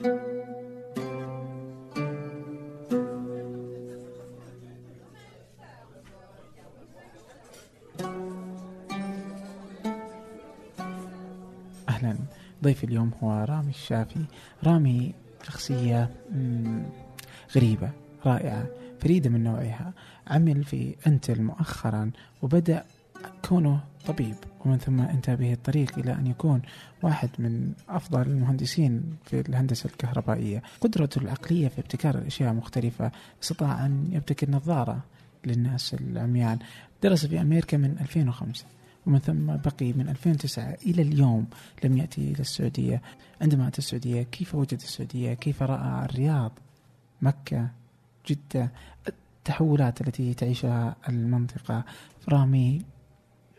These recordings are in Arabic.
أهلا. ضيفي اليوم هو رامي الشافي. رامي شخصية غريبة رائعة فريدة من نوعها. عمل في أنتل مؤخرا وبدأ كونه طبيب ومن ثم انتهى به الطريق إلى أن يكون واحد من أفضل المهندسين في الهندسة الكهربائية. قدرته العقلية في ابتكار الأشياء مختلفة استطاع أن يبتكر نظارة للناس العميان درس في أمريكا من 2005 ومن ثم بقي من 2009 إلى اليوم لم يأتي إلى السعودية. عندما أتى السعودية كيف وجد السعودية؟ كيف رأى الرياض مكة جدة؟ التحولات التي تعيشها المنطقة. رامي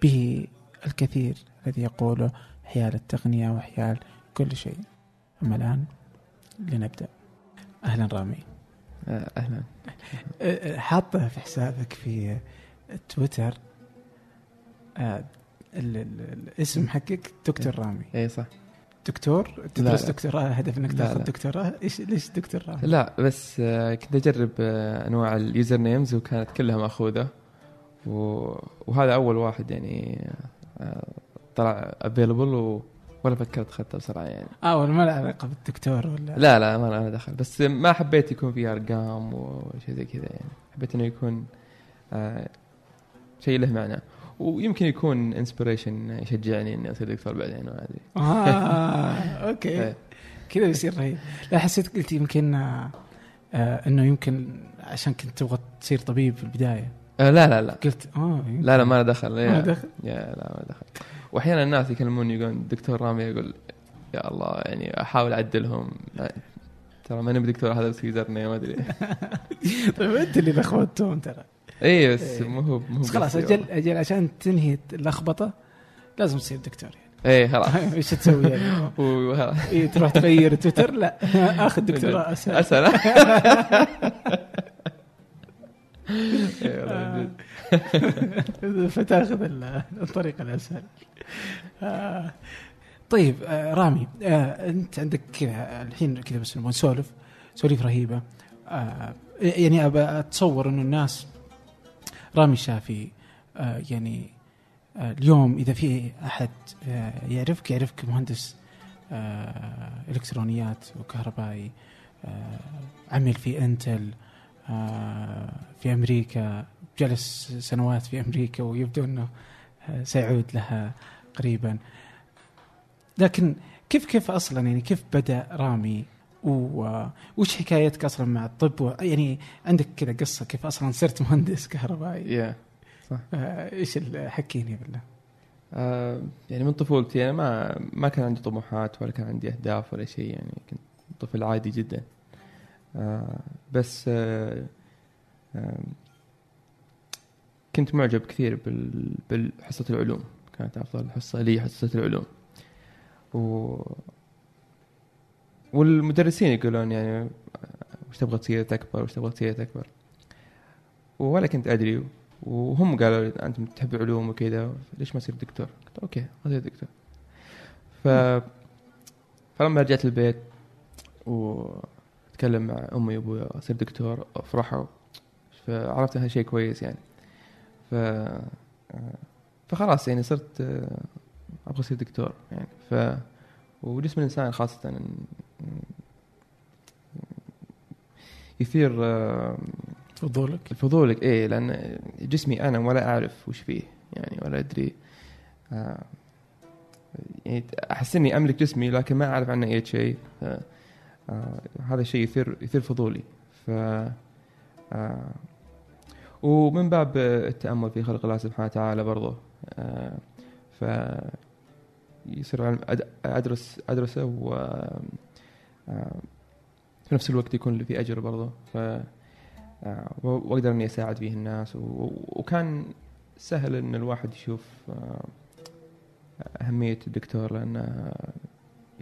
به الكثير الذي يقوله حيال التقنية وحيال كل شيء. أما الآن لنبدأ. أهلا رامي. آه، أهلا. أه، حاطه في حسابك في تويتر ال- الاسم حقك دكتور رامي. اي صح. دكتور؟ تدرس. دكتوراه؟ هدف إنك تاخذ. دكتوراه؟ إيش ليش دكتور رامي؟ لا بس آه، كنت أجرب آه، أنواع ال usernames وكانت كلها مأخوذة. وهذا أول واحد يعني آه، طلع available و... ولا فكرت اخذته بسرعة يعني. آه ولا ما له علاقة بالدكتور ولا؟ لا لا ما أنا دخل. بس ما حبيت يكون فيه أرقام وشيء زي كذا يعني. حبيت إنه يكون آه، شيء له معنى. ويمكن يكون inspiration يشجعني إني أصير دكتور بعدين أدري. آه okay. إيه. كذا بيصير رهيب. لا حسيت قلت يمكن آه، إنه يمكن عشان كنت تبغى تصير طبيب في البداية. آه، لا لا لا. قلت آه يمكن. لا لا ما دخل. ما دخل. يا لا ما دخل. واحيانا الناس يكلموني يقولون دكتور رامي يقول يا الله يعني أحاول أعدلهم. ترى ماني بدكتور هذا بس username ما أدري. طيب أنت اللي لخبطتهم ترى. إي بس إيه. مو هو مو بس خلاص أجل أجل عشان تنهي اللخبطة لازم تصير دكتور يعني. إي خلاص. إيش تسوي يعني؟ إيه تروح تغير تويتر؟ لا آخذ دكتوراه اسهل اسهل. فتاخذ ال- الطريق الأسهل. آه، طيب آه، رامي آه، أنت عندك كذا الحين كذا بس نسولف سواليف رهيبة. آه، يعني أبى أتصور إنه الناس رامي الشافي آه، يعني آه، اليوم إذا في أحد آه، يعرفك يعرفك مهندس آه، إلكترونيات وكهربائي آه، عمل في انتل آه، في أمريكا جلس سنوات في أمريكا ويبدو إنه آه، سيعود لها قريبا. لكن كيف كيف أصلا؟ يعني كيف بدأ رامي؟ و- وش حكايتك أصلا مع الطب؟ يعني عندك كذا قصة كيف أصلا صرت مهندس كهربائي؟ يا آه، إيش حكيني بالله؟ آه، يعني من طفولتي أنا ما ما كان عندي طموحات ولا كان عندي أهداف ولا شيء يعني كنت طفل عادي جدا. آه، بس آه، آه، كنت معجب كثير بالحصة العلوم. كانت أفضل حصة لي حصة العلوم. و والمدرسين يقولون يعني آه، وش تبغى تصير تكبر؟ وش تبغى تصير تكبر؟ ولا كنت أدري. وهم قالوا لي أنت تحب العلوم وكذا ليش ما تصير دكتور؟ قلت أوكي اصير دكتور. ف فلما رجعت البيت واتكلم مع أمي وأبوي اصير دكتور افرحوا فعرفت هذا شيء كويس يعني. ف فخلاص يعني صرت أبغى أصير دكتور يعني. ف وجسم الانسان خاصة. يثير فضولك؟ فضولك إيه لأن جسمي أنا ولا أعرف وش فيه يعني ولا أدري. آه يعني أحس إني أملك جسمي لكن ما أعرف عنه اي شيء. هذا الشيء يثير يثير فضولي. ف آه ومن باب التأمل في خلق الله سبحانه وتعالى برضه آه ف يصير أدرس أدرسه و آه في نفس الوقت يكون في أجر برضه. ف آه، وأقدر إني أساعد فيه الناس. وكان سهل إن الواحد يشوف آه، أهمية الدكتور لأنه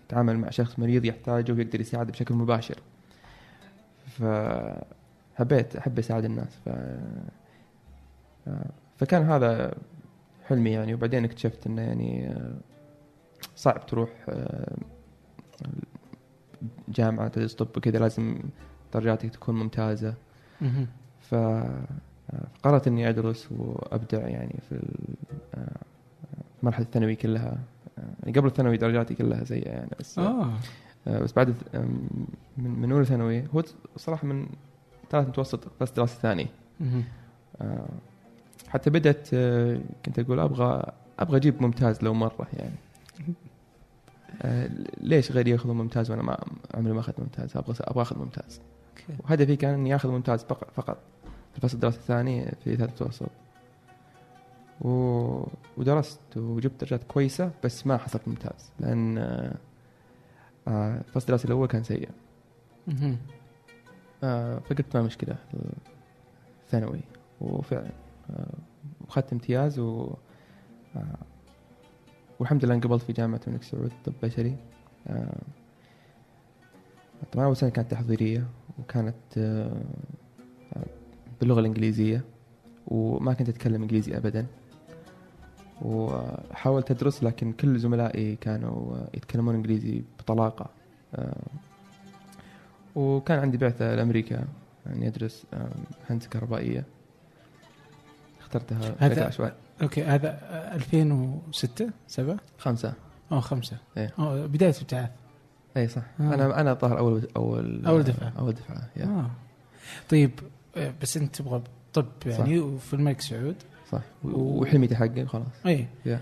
يتعامل مع شخص مريض يحتاجه ويقدر يساعده بشكل مباشر. فحبيت أحب أساعد الناس. ف فكان هذا حلمي يعني. وبعدين اكتشفت إنه يعني آه، صعب تروح آه، جامعة تدرس طب وكذا. لازم درجاتك تكون ممتازة. مهم. ف قررت إني أدرس وأبدع يعني في ال- آه، مرحلة الثانوي كلها. يعني قبل الثانوي درجاتي كلها سيئة يعني بس آه. آه، بس بعد من من أولى ثانوي هو صراحة من ثالث متوسط بس دراسة ثاني. آه، حتى بدأت آه، كنت أقول أبغى أبغى أجيب ممتاز لو مرة يعني. آه، ليش غيري يأخذ ممتاز وأنا ما عمري ما أخذت ممتاز؟ أبغى أبغى أخذ ممتاز. وهدفي كان إني آخذ ممتاز فق- فقط. في الفصل الدراسي الثاني في ثالث متوسط. و... ودرست وجبت درجات كويسة بس ما حصلت ممتاز لأن آه، آه، الفصل الدراسي الأول كان سيء. آه، فقلت ما مشكلة ثانوي وفعلا آه، وأخذت امتياز و والحمد لله انقبلت في جامعة الملك سعود طب بشري. طبعا أول سنة كانت تحضيرية وكانت باللغة الإنجليزية وما كنت أتكلم إنجليزي ابدا. وحاولت أدرس لكن كل زملائي كانوا آه، يتكلمون إنجليزي بطلاقة. آه، وكان عندي بعثة لأمريكا إني أدرس آه، هندسة كهربائية. اخترتها هذا- عشوائي أوكي هذا آه، 2006 7 خمسة. أو خمسة. إيه. آه بداية ابتعاث اي صح. آه. أنا أنا الظاهر أول أول أول دفعة. أول دفعة يا. آه. طيب آه، بس أنت تبغى طب يعني وفي الملك سعود. صح. و- و- وحلمي تحقق خلاص. اي. إيه،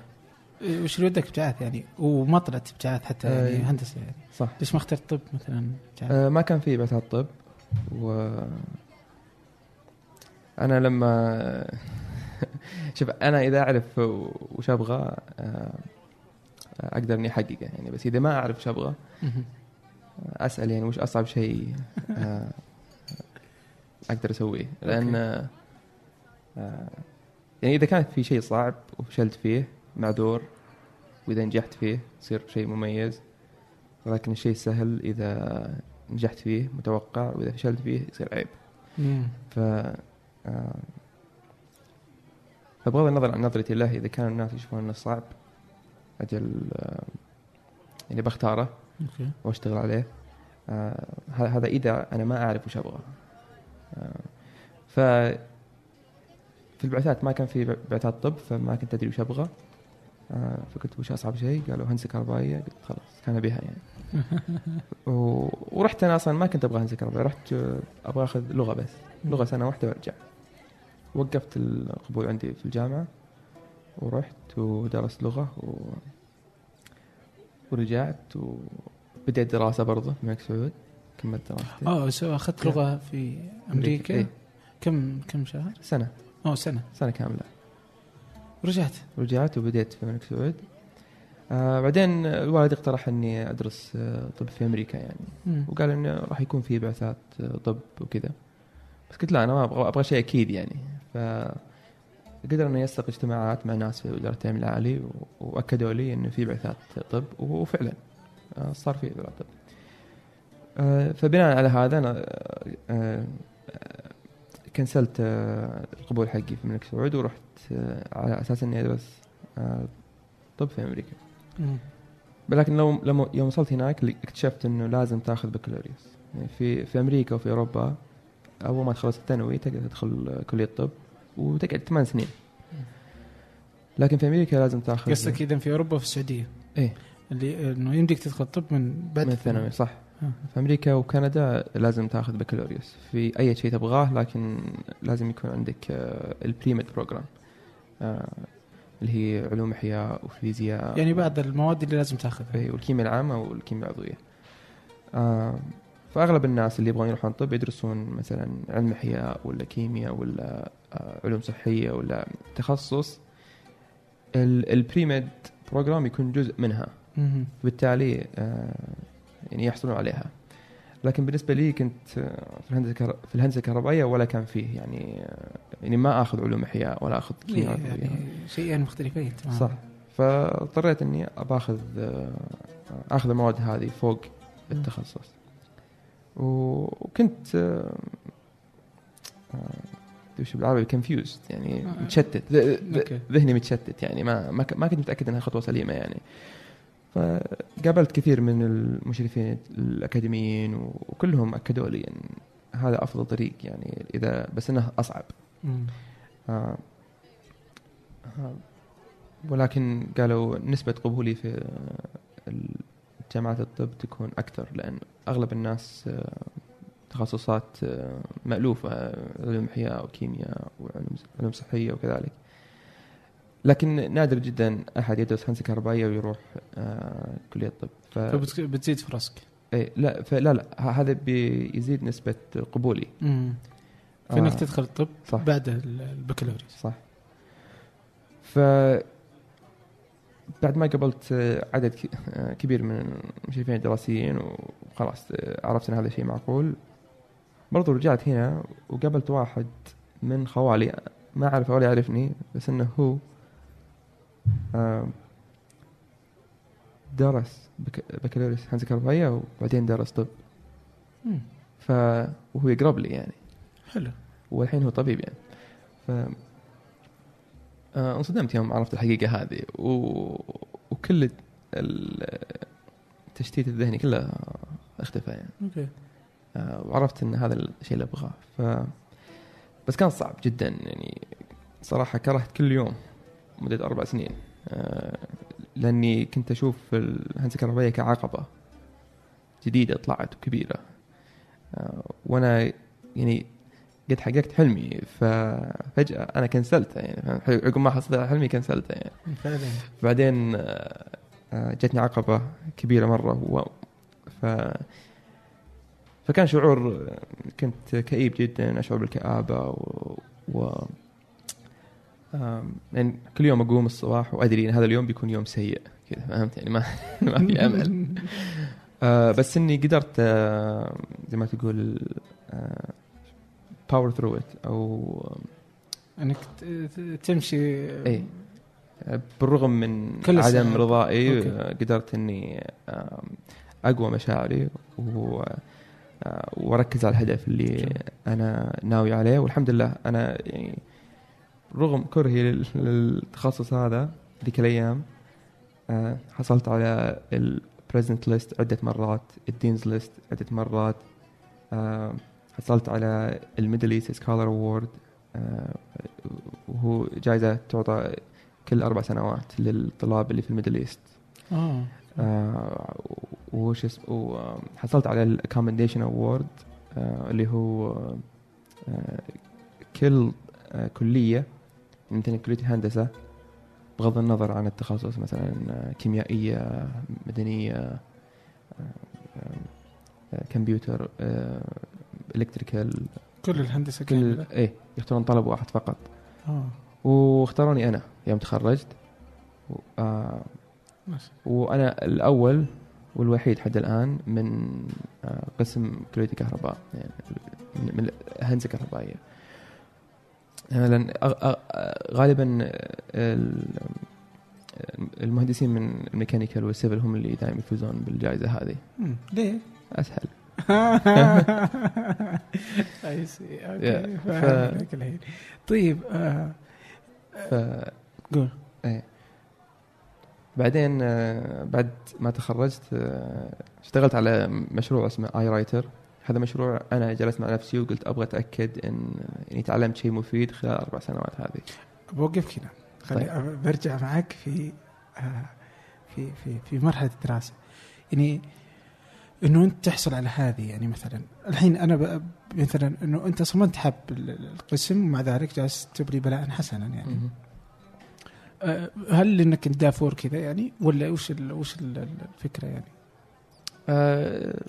وش اللي ودك ابتعاث يعني؟ وما طلعت ابتعاث حتى يعني أي. هندسة يعني. صح. ليش ما اخترت طب مثلا؟ ابتعاث؟ آه ما كان في بعثات طب و أنا لما شوف أنا إذا أعرف وش أبغى آه، أقدر إني أحققه يعني. بس إذا ما أعرف وش أبغى. أسأل يعني وش أصعب شيء آه، أقدر أسويه. لأن آه، يعني إذا كانت في شيء صعب وفشلت فيه معذور وإذا نجحت فيه يصير شيء مميز ولكن الشيء السهل إذا نجحت فيه متوقع وإذا فشلت فيه يصير عيب. ف آه، فبغض النظر عن نظرتي له إذا كان الناس يشوفون أنه صعب أجل آه، يعني بختاره أوكي. وأشتغل عليه. آه هذا إذا أنا ما أعرف وش أبغى. آه ف في البعثات ما كان في بعثات طب فما كنت أدري وش أبغى. آه فقلت وش أصعب شيء؟ قالوا هندسة كهربائية. قلت خلاص كان بها يعني. و... ورحت أنا أصلا ما كنت أبغى هندسة كهربائية. رحت آه، أبغى آخذ لغة بس. لغة سنة واحدة وأرجع. وقفت القبول عندي في الجامعة. ورحت ودرست لغة و... ورجعت وبديت دراسة برضه في الملك سعود. كملت دراستي. آه أخذت لغة في أمريكا؟ إيه. كم كم شهر؟ سنة. آه سنة. سنة كاملة. ورجعت رجعت وبديت في الملك سعود. آه بعدين الوالد اقترح إني أدرس آه طب في أمريكا يعني. مم. وقال إنه راح يكون في بعثات آه، طب وكذا. بس قلت لا أنا ما أبغى أبغى شيء أكيد يعني. ف قدر انه يسلق اجتماعات مع ناس في وزارة التعليم العالي وأكدوا لي إنه في بعثات طب وفعلا آه، صار في بعثات طب. آه، فبناء على هذا أنا آه، كنسلت آه، القبول حقي في الملك سعود ورحت آه، على أساس إني أدرس آه، طب في أمريكا. مم. لكن لو لما يوم وصلت هناك اكتشفت إنه لازم تأخذ بكالوريوس. يعني في في أمريكا وفي أوروبا أول ما تخلص الثانوي تقدر تدخل كلية طب وتقعد ثمان سنين. لكن في أمريكا لازم تأخذ قصدك اذا في أوروبا وفي السعودية؟ إيه. اللي إنه يمديك تدخل طب من بعد من الثانوي صح. في أمريكا وكندا لازم تاخذ بكالوريوس. في أي شيء تبغاه لكن لازم يكون عندك ال premed program اللي هي علوم احياء وفيزياء. يعني بعض المواد اللي لازم تاخذها. اي والكيمياء العامة والكيمياء العضوية. آه فأغلب الناس اللي يبغون يروحون طب يدرسون مثلا علم أحياء ولا كيمياء ولا آه علوم صحية ولا تخصص. ال- ال premed program يكون جزء منها. بالتالي آه يعني يحصلون عليها. لكن بالنسبة لي كنت آه، في الهندسة الكهر- في الهندسة الكهربائية ولا كان فيه يعني آه يعني ما آخذ علوم إحياء ولا آخذ. يعني شيئين مختلفين تماما. صح. فاضطريت إني باخذ آخذ المواد هذه فوق التخصص. وكنت آه، آه، وش بالعربي؟ كونفيوزد يعني آه. متشتت. ذهني متشتت يعني ما ما كنت متأكد إنها خطوة سليمة يعني. فقابلت كثير من المشرفين الأكاديميين وكلهم أكدوا لي إن هذا أفضل طريق يعني إذا بس إنه أصعب. آه آه، ولكن قالوا نسبة قبولي في جامعات الطب تكون أكثر لأن أغلب الناس آه، تخصصات آه، مألوفة علوم أحياء وكيمياء وعلوم علوم صحية وكذلك لكن نادر جدا أحد يدرس هندسة كهربائية ويروح آه، كلية الطب ف... فبتزيد فرصك. إيه لا فلا لا هذا بيزيد نسبة قبولي. مم. فانك آه. تدخل الطب صح. بعد ال- البكالوريوس. صح. ف بعد ما قابلت آه، عدد آه، كبير من المشرفين الدراسيين وخلاص آه، عرفت إن هذا الشيء معقول برضو رجعت هنا وقابلت واحد من خوالي ما اعرفه ولا يعرفني بس إنه هو درس بك- بكالوريوس هندسه كهربائيه وبعدين درس طب. ف وهو يقرب لي يعني. حلو. والحين هو طبيب يعني. ف آه، انصدمت يوم عرفت الحقيقة هذه. و... وكل ال- التشتيت الذهني كله اختفى يعني. أوكي. آه، وعرفت إن هذا الشيء اللي أبغاه. ف بس كان صعب جدا يعني. صراحة كرهت كل يوم. مدة أربع سنين. آه، لأني كنت أشوف الهندسة الكهربائية كعقبة جديدة طلعت وكبيرة آه، وأنا يعني قد حققت حلمي ففجأة أنا كنسلته يعني؟ عقب ما حصلت على حلمي كنسلته يعني. فعلا. بعدين آه، جتني عقبة كبيرة مرة و... ف... فكان شعور كنت كئيب جدا أشعر بالكآبة و, و... يعني كل يوم أقوم الصباح وأدري إن هذا اليوم بيكون يوم سيء كذا فهمت يعني ما ما في أمل آه بس إني قدرت آه زي ما تقول power through it أو إنك تمشي إيه. بالرغم من عدم. رضائي okay. قدرت إني أقوى مشاعري و آه، وأركز على الهدف اللي. أنا ناوي عليه والحمد لله أنا يعني رغم كرهي لل- للتخصص هذا ذيك الأيام آه، حصلت على ال President's List عدة مرات ال Dean's List عدة مرات آه، حصلت على ال Middle East Scholar Award وهو جائزه تعطى كل أربع سنوات للطلاب اللي في ال Middle East آه. آه، وش اسمه وحصلت على ال Accommodation Award اللي هو كل كلية مثلا كلية الهندسة بغض النظر عن التخصص مثلا آه، كيميائية مدنية آه، آه، كمبيوتر الكتريكال كل الهندسة كل كاملة؟ إيه يختارون طلب واحد فقط. آه. واختاروني أنا يوم تخرجت. و- آه وأنا الأول والوحيد حتى الآن من آه قسم كلية الكهرباء يعني من الهندسة الكهربائية. لأن غالبا آه، ال- المهندسين من ال mechanical وال civil هم اللي دائما يفوزون بالجائزة هذه. ليه؟ أسهل. easy. Okay الحين. طيب آه، ف قول. إيه. بعدين آه، بعد ما تخرجت اشتغلت على مشروع اسمه اي رايتر هذا مشروع أنا جلست مع نفسي وقلت أبغى أتأكد إن اني تعلمت شيء مفيد خلال أربع سنوات هذه بوقفك هنا خلي طيب. برجع معك في آه، في في في مرحلة الدراسة يعني إنه أنت تحصل على هذه يعني مثلا الحين أنا مثلا إنه أنت صممت حب ال- القسم ومع ذلك جالس تبلي بلاء حسنا يعني مهم. آه، هل إنك انت دافور كذا يعني ولا وش ال وش ال- الفكرة يعني؟ آه،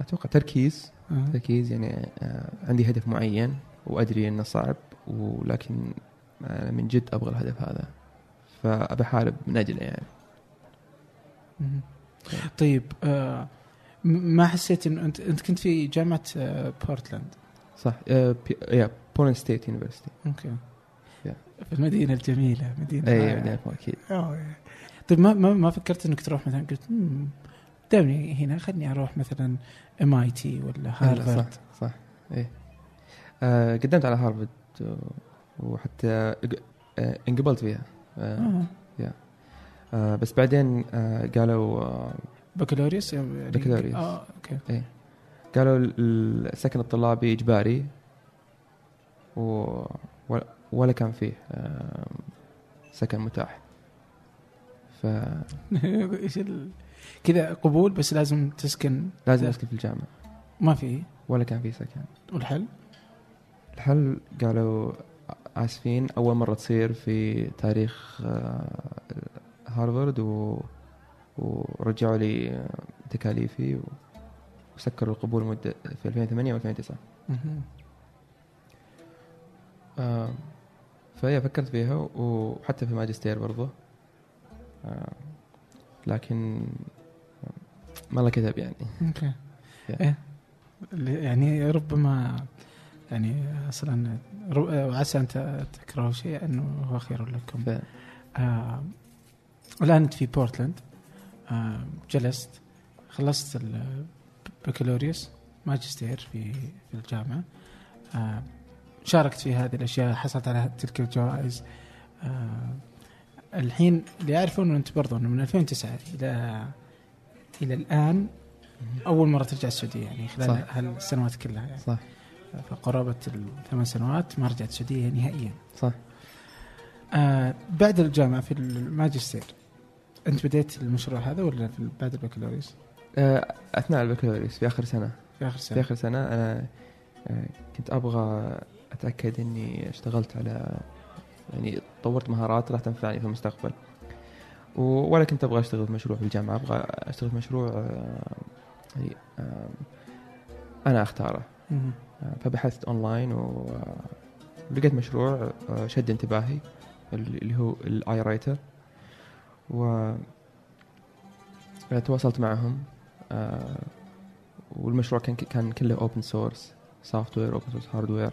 أتوقع تركيز آه. تركيز يعني آه، عندي هدف معين وأدري إنه صعب ولكن أنا من جد أبغى الهدف هذا فابى أحارب من أجله يعني. طيب آه ما حسيت انه أنت أنت كنت في جامعة آه بورتلاند صح آه، بي- يا Boland State University okay. في المدينة الجميلة مدينة اي. بعدين أكيد. طيب ما ما فكرت إنك تروح مثلا قلت "مم، دامني هنا خلني أروح مثلا MIT ولا هارفارد؟ صح صح. إيه. آه قدمت على هارفرد و- وحتى آه انقبلت فيها. آه آه. آه بس بعدين آه قالوا آه بكالوريوس؟ يعني بكالوريوس. آه okay. قالوا ال- السكن الطلابي إجباري و ولا- كان فيه آه سكن متاح. ف إيش. كذا قبول بس لازم تسكن. لازم لا. أسكن في الجامعة. ما في؟ ولا كان في سكن. والحل؟ الحل قالوا آسفين أول مرة تصير في تاريخ آه، هارفارد و... ورجعوا لي تكاليفي و... وسكروا القبول مدة في 2008 و 2009 مهم. آه فهي فكرت فيها وحتى في ماجستير برضه آه لكن ما الله كذب يعني. أوكي. Yeah. إيه. يعني ربما يعني أصلا رب- وعسى أن تكرهوا شيء إنه هو خير لكم. ف... آه الآن أنت في بورتلاند آه جلست خلصت البكالوريوس ماجستير في في الجامعة. آه شاركت في هذه الأشياء حصلت على تلك الجوائز. آه الحين اللي يعرفون أنت برضو إنه من 2009 إلى إلى الآن أول مرة ترجع السعودية يعني خلال صح. هالسنوات كلها يعني. صح. فقرابة الثمان سنوات ما رجعت السعودية نهائيا. صح. آه بعد الجامعة في الماجستير أنت بديت المشروع هذا ولا في بعد البكالوريوس؟ آه أثناء البكالوريوس في آخر سنة. في آخر في سنه آخر سنة أنا آه كنت أبغى أتأكد إني اشتغلت على يعني طورت مهارات راح تنفعني في المستقبل. ولا كنت أبغى أشتغل في مشروع في الجامعة أبغى أشتغل في مشروع آه آه أنا أختاره. آه، فبحثت أونلاين ولقيت مشروع شد انتباهي اللي هو ال EyeWriter و تواصلت معهم والمشروع كان كان كله open source software open source hardware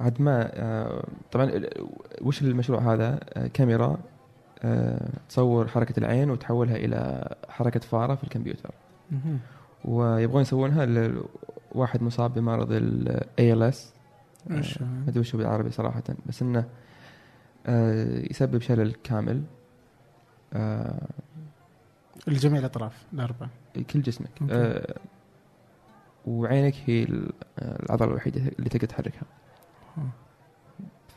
عاد ما آه، طبعا ال- وش المشروع هذا آه، كاميرا آه، تصور حركة العين وتحولها إلى حركة فارة في الكمبيوتر. ويبغون يسوونها لواحد مصاب بمرض ال ALS إيش؟ ما أدري وش هو بالعربي صراحة بس إنه يسبب شلل كامل لجميع الأطراف الاربعه كل جسمك. آه، وعينك هي ال- العضلة الوحيدة اللي تقدر تحركها.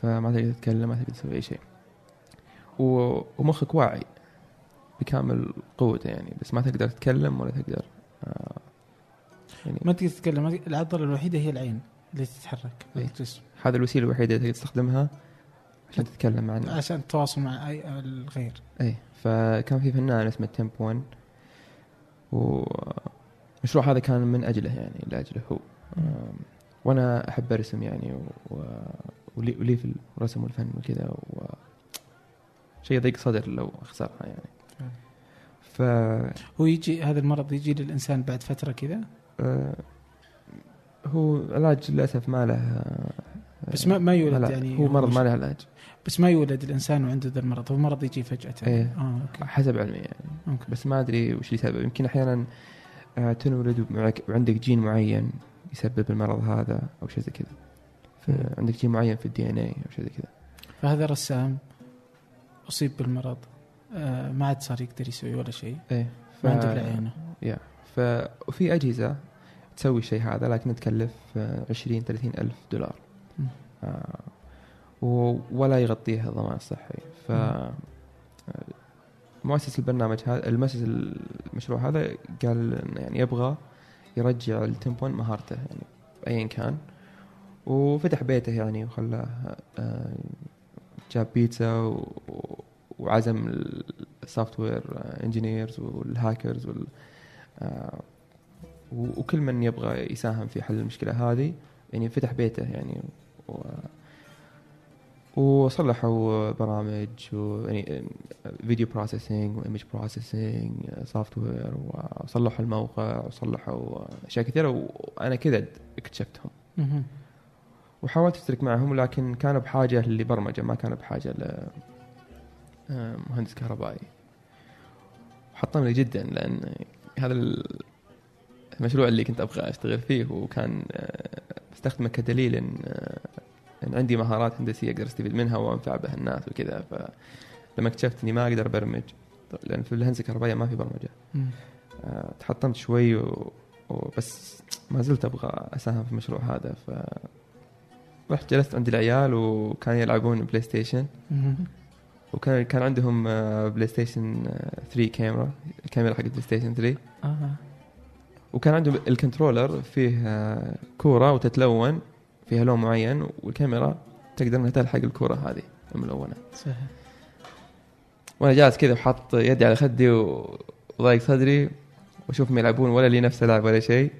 فما تقدر تتكلم ما تقدر تسوي أي شيء. ومخك واعي بكامل قوته يعني بس ما تقدر تتكلم ولا تقدر آه، يعني ما تقدر تتكلم العضلة الوحيدة هي العين اللي تتحرك إيه. الجسم. هذا الوسيلة الوحيدة اللي تقدر تستخدمها عشان تتكلم مع الناس عشان التواصل مع اي الغير. اي فكان في فنان اسمه تيمب 1 والمشروع هذا كان من أجله يعني لأجله هو. آم، وأنا أحب أرسم يعني و... ولي, ولي في الرسم والفن وكذا و... شيء يضيق صدر لو أخسرها يعني. ف هو يجي هذا المرض يجي للإنسان بعد فترة كذا؟ آه، هو علاج للأسف ما له آه، بس ما ما يولد لا، يعني هو مرض ما له علاج. بس ما يولد الإنسان وعنده ذا المرض هو مرض يجي فجأة. إيه. آه okay. حسب علمي يعني. Okay. بس ما أدري وش اللي سبب. يمكن أحيانا آه، تنولد وعندك جين معين. يسبب المرض هذا أو شيء زي كذا. فعندك جين معين في الدي إن اي أو شيء زي كذا. فهذا رسام أصيب بالمرض. آه ما عاد صار يقدر يسوي ولا شيء. إيه ف... ما عنده عينه يا. ف وفي أجهزة تسوي الشيء هذا لكن تكلف آه، 20 30 ألف دولار. آه و- ولا يغطيها الضمان الصحي ف. آه، مؤسس البرنامج هذا المؤسس المشروع هذا قال يعني يبغى يرجع التمبون مهارته يعني ايا كان. وفتح بيته يعني وخلاه آه، جاب بيتزا وعزم ال software engineers وال hackers وال آه، وكل من يبغى يساهم في حل المشكلة هذه يعني فتح بيته يعني و وصلحوا برامج ويعني video processing و image processing software وصلحوا الموقع وصلحوا أشياء كثيرة وأنا كذا اكتشفتهم. وحاولت أشترك معهم لكن كانوا بحاجة لبرمجة ما كانوا بحاجة ل آه، مهندس كهربائي وحطمني لي جدا لأن هذا ال- المشروع اللي كنت أبغى أشتغل فيه وكان آه، بستخدمه كدليل ان آه، ان عندي مهارات هندسية أقدر أستفيد منها وأنفع بها الناس وكذا فلما اكتشفت إني ما أقدر أبرمج لأن في الهندسة الكهربائية ما في برمجة. آه، تحطمت شوي و... وبس ما زلت أبغى أساهم في المشروع هذا ف رحت جلست عند العيال وكانوا يلعبون PlayStation. وكان كان عندهم آه، PlayStation آه، 3 كاميرا الكاميرا حق PlayStation 3 آه. وكان عندهم ال controller فيه آه، كورة وتتلون فيها لون معين والكاميرا تقدر إنها تلحق الكوره هذه الملونة. صحيح. وأنا جالس كذا وحاط يدي على خدي وضايق صدري واشوفهم يلعبون ولا لي نفس العب ولا شيء.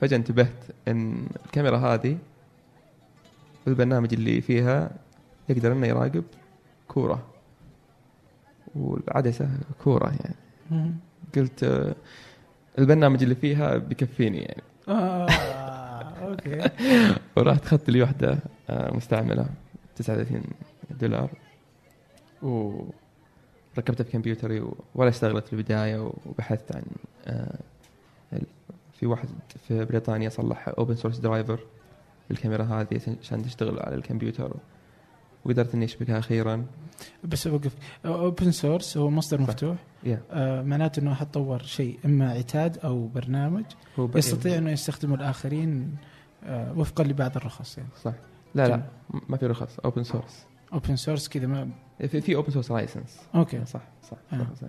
فجأة انتبهت إن الكاميرا هذه البرنامج اللي فيها يقدر إنه يراقب كورة. والعدسة كورة يعني. قلت آه، البرنامج اللي فيها بيكفيني يعني. آه. Okay. ورحت اخذت لي واحدة آه، مستعملة 39 دولار. وركبتها في كمبيوتري ولا اشتغلت في البداية وبحثت عن آه، في واحد في بريطانيا صلح open source driver للكاميرا هذه عشان تشتغل على الكمبيوتر. وقدرت إني أشبكها أخيرا. بس أوقف. Open source هو مصدر. مفتوح. يا آه معناته إنه احد طور شيء إما عتاد أو برنامج. يستطيع إنه يستخدمه الآخرين آه وفقا لبعض الرخص يعني. صح. لا لا م- ما في رخص. اوبن سورس اوبن سورس كذا ما في في اوبن سورس لايسنس أوكي. صح صح, آه. صح.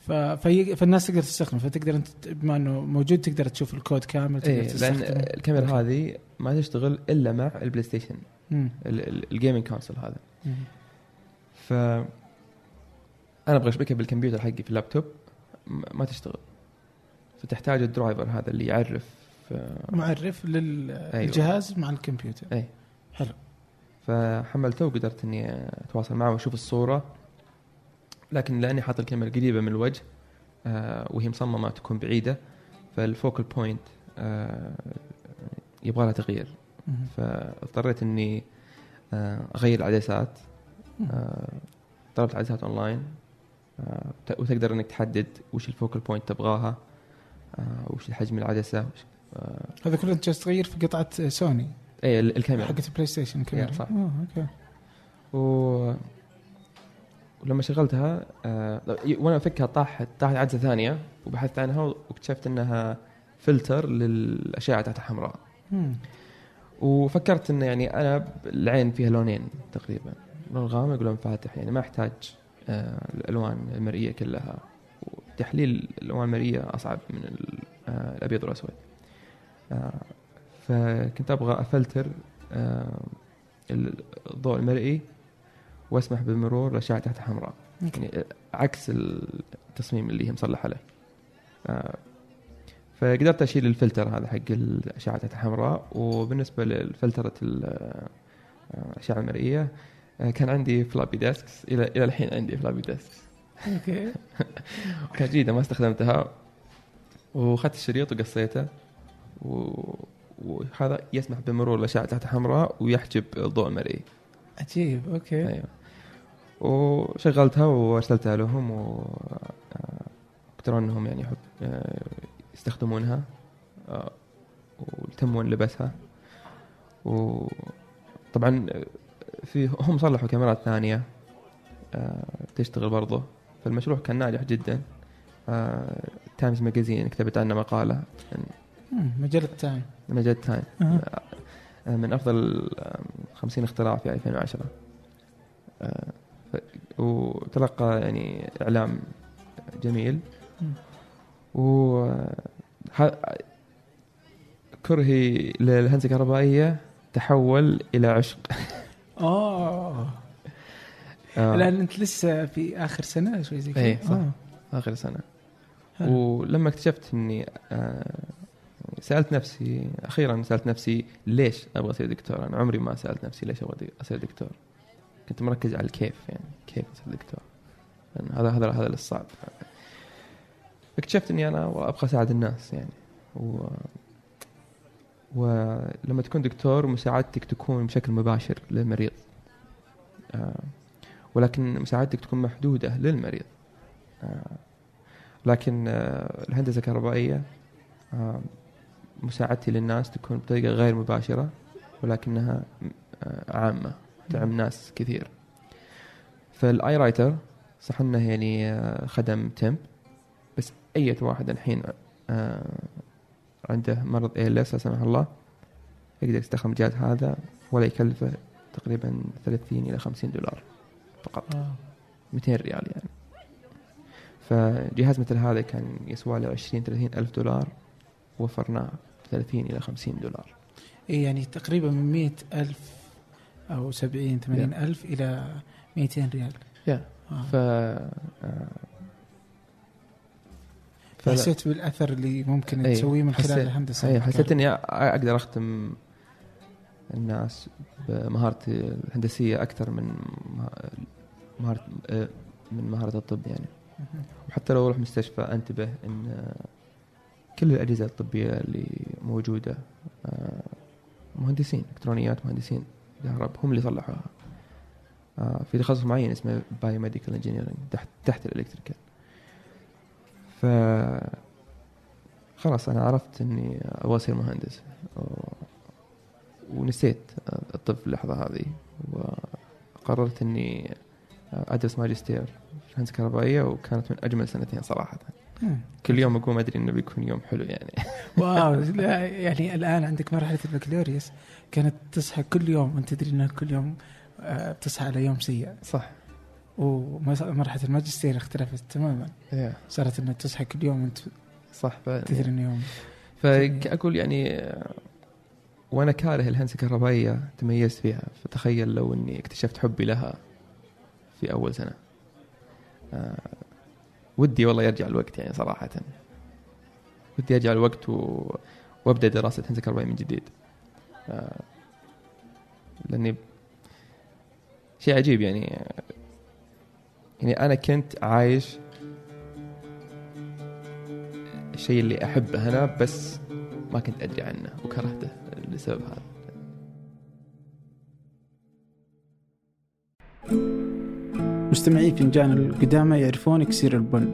ف... في... فالناس تقدر تستخدمه. فتقدر أنت بما إنه موجود تقدر تشوف الكود كامل تقدر لأن تستخدمه. الكاميرا Okay. هذه ما تشتغل إلا مع ال PlayStation. ال gaming console هذا مم. ف أنا أبغى أشبكها بالكمبيوتر حقي في اللابتوب ما تشتغل فتحتاج ال driver هذا اللي يعرف آه، معرف للجهاز مع الكمبيوتر أي حلو. فحملته وقدرت إني أتواصل معه وأشوف الصورة لكن لأني حاط الكاميرا قريبه من الوجه آه، وهي مصممة تكون بعيدة فال focal point يبغى لها تغيير. فاضطريت إني آه، أغير العدسات. آه، طلبت عدسات أونلاين. آه، وتقدر إنك تحدد وش ال focal point تبغاها وش الحجم العدسة وش هذا كله أنت جالس تغير في قطعة سوني. اي ال- الكاميرا. حقت ال PlayStation الكاميرا. صح. آه okay. و... ولما شغلتها آه... وأنا افكها طاحت طاحت عدسة ثانية وبحثت عنها واكتشفت إنها فلتر للأشعة تحت الحمراء. وفكرت إنه يعني أنا العين فيها لونين تقريبا. لون غامق ولون فاتح يعني ما أحتاج آه الألوان المرئية كلها. وتحليل الألوان المرئية أصعب من آه الأبيض والأسود. آه فكنت أبغى أفلتر الضوء المرئي وأسمح بمرور الأشعة تحت أوكي. يعني عكس التصميم اللي هي مصلحة له. فقدرت أشيل الفلتر هذا حق الأشعة تحت الحمراء وبالنسبة لفلتره ال- آه، الأشعة المرئية آه، كان عندي floppy disks إلى إلى الحين عندي floppy disks okay. كانت جيدة ما استخدمتها. وأخذت الشريط وقصيته و... وهذا يسمح بمرور الأشعة تحت الحمراء ويحجب الضوء المرئي عجيب okay. أيوه. وشغلتها وأرسلتها لهم و آه، إنهم يعني يحب يستخدمونها آه، ويتمون لبسها. وطبعا في هم صلحوا كاميرات ثانية آه، تشتغل برضه. فالمشروع كان ناجح جدا. Times Magazine كتبت عنه مقالة. مم. مجلة تايم مجلة تايم. آه، من أفضل آه، 50 اختراع في 2010 آه، ف- وتلقى يعني إعلام جميل. و كرهي للهندسة الكهربائية تحول إلى عشق آه آه، لأن أنت لسه في آخر سنة شوي زي كذا إيه، صح. آه. آخر سنة حلو. ولما اكتشفت إني آه، سألت نفسي أخيرا سألت نفسي ليش أبغى أصير دكتور؟ أنا عمري ما سألت نفسي ليش أبغى أصير دكتور. كنت مركز على الكيف يعني كيف أصير دكتور. لأن هذا هذا هذا الصعب. اكتشفت إني أنا أبغى أساعد الناس يعني. و ولما تكون دكتور مساعدتك تكون بشكل مباشر للمريض. آه، ولكن مساعدتك تكون محدودة للمريض. آه، لكن آه، الهندسة الكهربائية آه، مساعدتي للناس تكون بطريقة غير مباشرة ولكنها آه، عامة تعم ناس كثير. فال EyeWriter صح إنه يعني آه، خدم Tempt. أي واحد الحين آه، عنده مرض ال ALS لا سمح الله يقدر يستخدم الجهاز هذا ولا يكلفه تقريبا 30 إلى 50 دولار فقط. آه. 200 ريال يعني. فجهاز مثل هذا كان يسوى له 20 30 ألف دولار وفرناه 30 إلى 50 دولار. إيه يعني تقريبا من 100 ألف أو 70 80 ألف إلى 200 ريال. يا آه. ف آه، حسيت بالأثر اللي ممكن إيه، تسويه من خلال الهندسة اي حسيت إني أقدر أختم الناس بمهارتي الهندسية أكثر من مه- مهاره آه، من مهارة الطب يعني. وحتى لو أروح مستشفى أنتبه إن كل الأجهزة الطبية اللي موجودة آه، مهندسين إلكترونيات مهندسين كهرب هم اللي صلحوها. آه، في تخصص معين اسمه biomedical engineering تحت تحت ال electrical. ف خلاص أنا عرفت إني أبغى أصير مهندس. ونسيت الطب في اللحظة هذه. وقررت إني أدرس ماجستير في الهندسة الكهربائية وكانت من أجمل سنتين صراحة. كل يوم أقوم أدري إنه بيكون يوم حلو يعني. واو لا، يعني الآن عندك مرحلة البكالوريوس. كانت تصحى كل يوم وأنت تدري انك كل يوم آه، بتصحى على يوم سيء. صح. ومرحله الماجستير اختلفت تماما. صارت انك تصحى كل يوم وأنت صح إنه يوم. فأقول يعني وأنا كاره الهندسة الكهربائية تميزت فيها. فتخيل لو إني اكتشفت حبي لها في أول سنة. آه، ودي والله يرجع الوقت يعني صراحة. ودي يرجع الوقت و... وأبدأ دراسة هندسه كهربائيه من جديد. آه، لأني شيء عجيب يعني. يعني أنا كنت عايش الشيء اللي أحبه أنا بس ما كنت أدري عنه وكرهته لسبب هذا. مستمعي فنجان القدامى يعرفون إكسير البن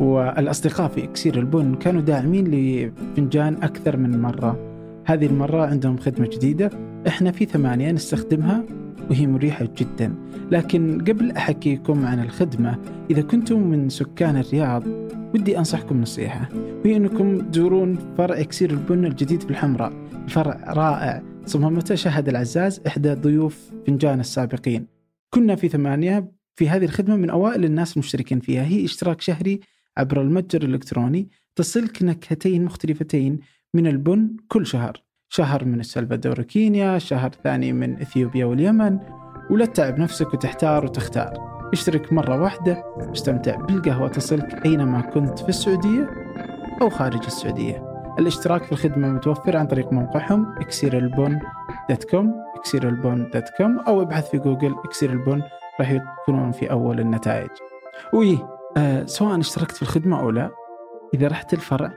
والأصدقاء في إكسير البن كانوا داعمين لفنجان أكثر من مرة. هذه المرة عندهم خدمة جديدة إحنا في ثمانية نستخدمها. وهي مريحة جدا. لكن قبل أحكيكم عن الخدمة إذا كنتم من سكان الرياض ودي أنصحكم نصيحة وهي أنكم تزورون فرع إكسير البن الجديد في الحمراء فرع رائع صممته شهد العزاز إحدى ضيوف فنجان السابقين. كنا في ثمانية في هذه الخدمة من أوائل الناس المشتركين فيها. هي اشتراك شهري عبر المتجر الإلكتروني تصلك نكهتين مختلفتين من البن كل شهر. شهر من السلفادور كينيا شهر ثاني من إثيوبيا واليمن. ولا تتعب نفسك وتحتار وتختار. اشترك مرة واحدة واستمتع بالقهوة تصلك أينما كنت في السعودية أو خارج السعودية. الاشتراك في الخدمة متوفر عن طريق موقعهم إكسيرالبون إكسيرالبون دوت كوم أو ابحث في جوجل اكسير البن راح يكونون في أول النتائج. وي آه سواء اشتركت في الخدمة أو لا إذا رحت الفرع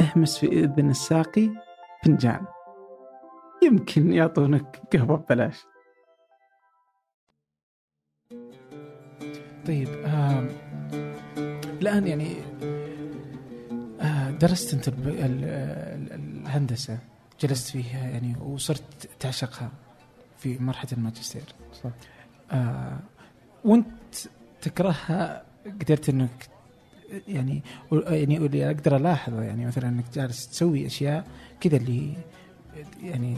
اهمس في إذن الساقي فنجان. يمكن يعطونك قهوة ببلاش. طيب آه الآن يعني آه درست أنت الب- ال- ال- الهندسة جلست فيها يعني وصرت تعشقها في مرحلة الماجستير. صح. آه وانت تكرهها قدرت إنك يعني يعني اللي أقدر ألاحظه يعني مثلا إنك جالس تسوي أشياء كذا اللي يعني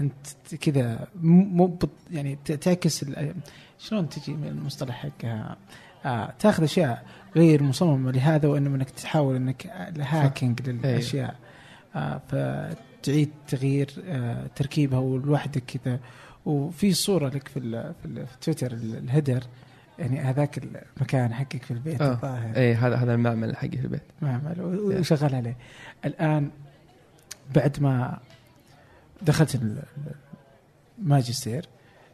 أنت كذا مو يعني تعكس شلون تجي من المصطلح حقها آه تاخذ أشياء غير مصممة لهذا وإنما إنك تحاول إنك ال hacking للأشياء. آه فتعيد تغيير آه تركيبها ولوحدك كذا وفي صورة لك في في, تويتر ال- ال header يعني هذاك المكان حقك في البيت آه. الظاهر. اي هذا هذا المعمل حقي في البيت. معمل و- وشغال عليه. الآن بعد ما دخلت ال- ال- الماجستير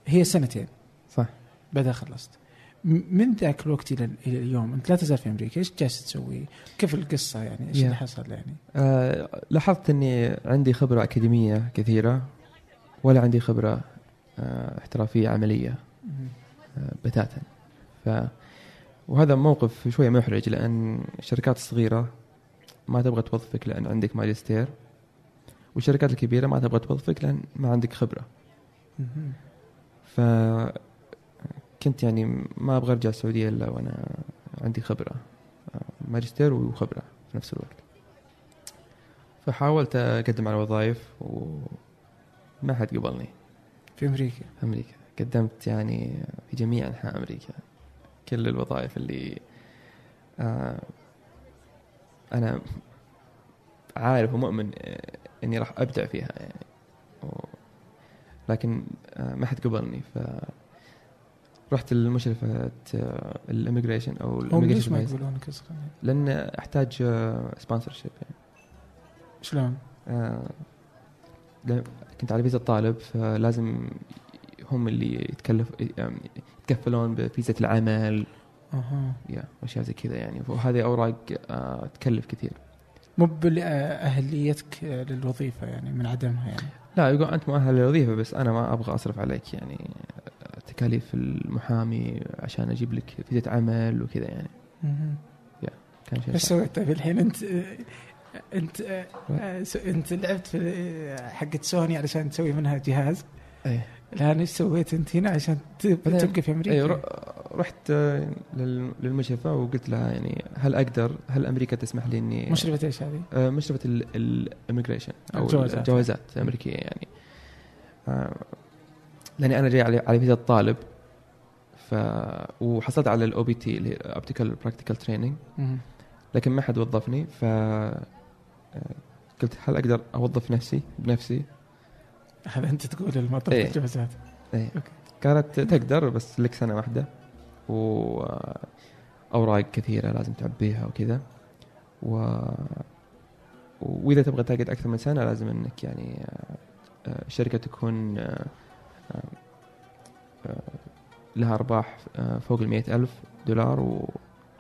هي سنتين صح بعدها خلصت من ذاك الوقت إلى إلى اليوم أنت لا تزال في أمريكا إيش جالس تسوي؟ كيف القصة يعني؟ إيش Yeah. اللي حصل يعني؟ آه لاحظت إني عندي خبرة أكاديمية كثيرة ولا عندي خبرة آه احترافية عملية آه بتاتا ف وهذا موقف شوية محرج لأن الشركات الصغيره ما تبغى توظفك لأن عندك ماجستير والشركات الكبيرة ما تبغى توظفك لأن ما عندك خبرة. مهم. فكنت يعني ما أبغى أرجع السعودية إلا وأنا عندي خبرة ماجستير وخبرة في نفس الوقت. فحاولت أقدم على وظائف وما حد قبلني. في أمريكا؟ في أمريكا. قدمت يعني في جميع أنحاء أمريكا. كل الوظائف اللي آه أنا عارف ومؤمن إني راح أبدع فيها يعني. و- لكن آه ما حد قبلني ف رحت لمشرفة ال immigration أو هم ليش ال immigration ما يقبلونك؟ لأن أحتاج sponsorship يعني. شلون؟ آه، كنت على فيزا الطالب فلازم هم اللي يتكلف يتكفلون بفيزا العمل. أها. يا اشياء زي كذا يعني. وهذه أوراق آه، تكلف كثير. مو بأهليتك للوظيفة يعني من عدمها يعني لا يقول أنت مؤهل للوظيفة بس أنا ما أبغى أصرف عليك يعني تكاليف المحامي عشان أجيب لك فيزا عمل وكذا يعني مهم. كان شيء إيش. سويت طيب الحين أنت أنت أنت لعبت في حقت سوني علشان تسوي منها جهاز إيه الآن إيش سويت أنت هنا عشان تبقى في أمريكا؟ إيه ر- رحت آه، لل- للمشرفة وقلت لها يعني هل أقدر هل أمريكا تسمح لي إني مشرفة إيش هذه؟ آه، مشرفة ال immigration أو الجوازات. الجوازات الأمريكية يعني آه، لأني أنا جاي على على فيزا الطالب ف وحصلت على ال OPT اللي هي Optional Practical Training. لكن ما حد وظفني ف قلت هل أقدر أوظف نفسي بنفسي؟ هذا أنت تقول المطلب إيه. الجوازات إيه أوكي. قالت تقدر بس لك سنة واحدة و اوراق كثيرة لازم تعبيها وكذا. و وإذا تبغى تقعد أكثر من سنة لازم إنك يعني آه، آه، تكون آه، آه، لها أرباح آه، فوق ال ألف دولار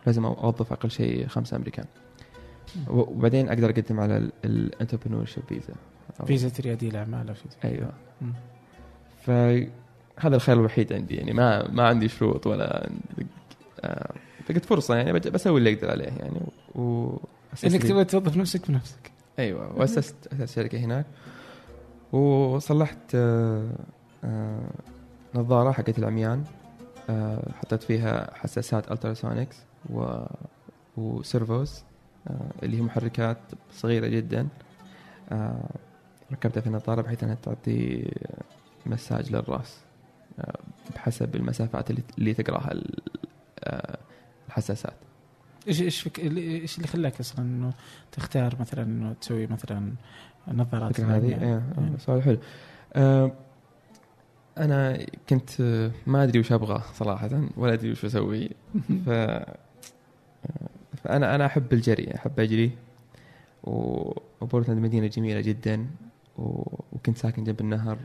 ولازم أوظف أقل شيء خمسة أمريكان. و- وبعدين أقدر أقدم على ال entrepreneurship visa فيزا ريادي الاعمال أو شيء زي فهذا الخيار الوحيد عندي يعني ما ما عندي شروط ولا آه، فقلت فرصة يعني بسوي اللي أقدر عليه يعني و إنك تبغى توظف نفسك بنفسك. أيوه واسست أسست شركة هناك وصلحت آه، آه، نظارة حقت العميان آه، حطيت فيها حساسات ultrasonics و و servos آه، اللي هي محركات صغيرة جدا. آه، ركبتها في النظاره بحيث إنها تعطي مساج للرأس. آه، بحسب المسافات اللي اللي تقراها آه، الحساسات. إيش إيش فك... إيش اللي خلاك أصلا إنه تختار مثلا إنه تسوي مثلا نظارات هذه؟ يعني. آه، سؤال حلو. آه، أنا كنت ما أدري وش أبغى صراحة ولا أدري وش أسوي. ف آه، فأنا أنا أحب الجري أحب أجري وبورتلاند مدينة جميلة جدا و- وكنت ساكن جنب النهر.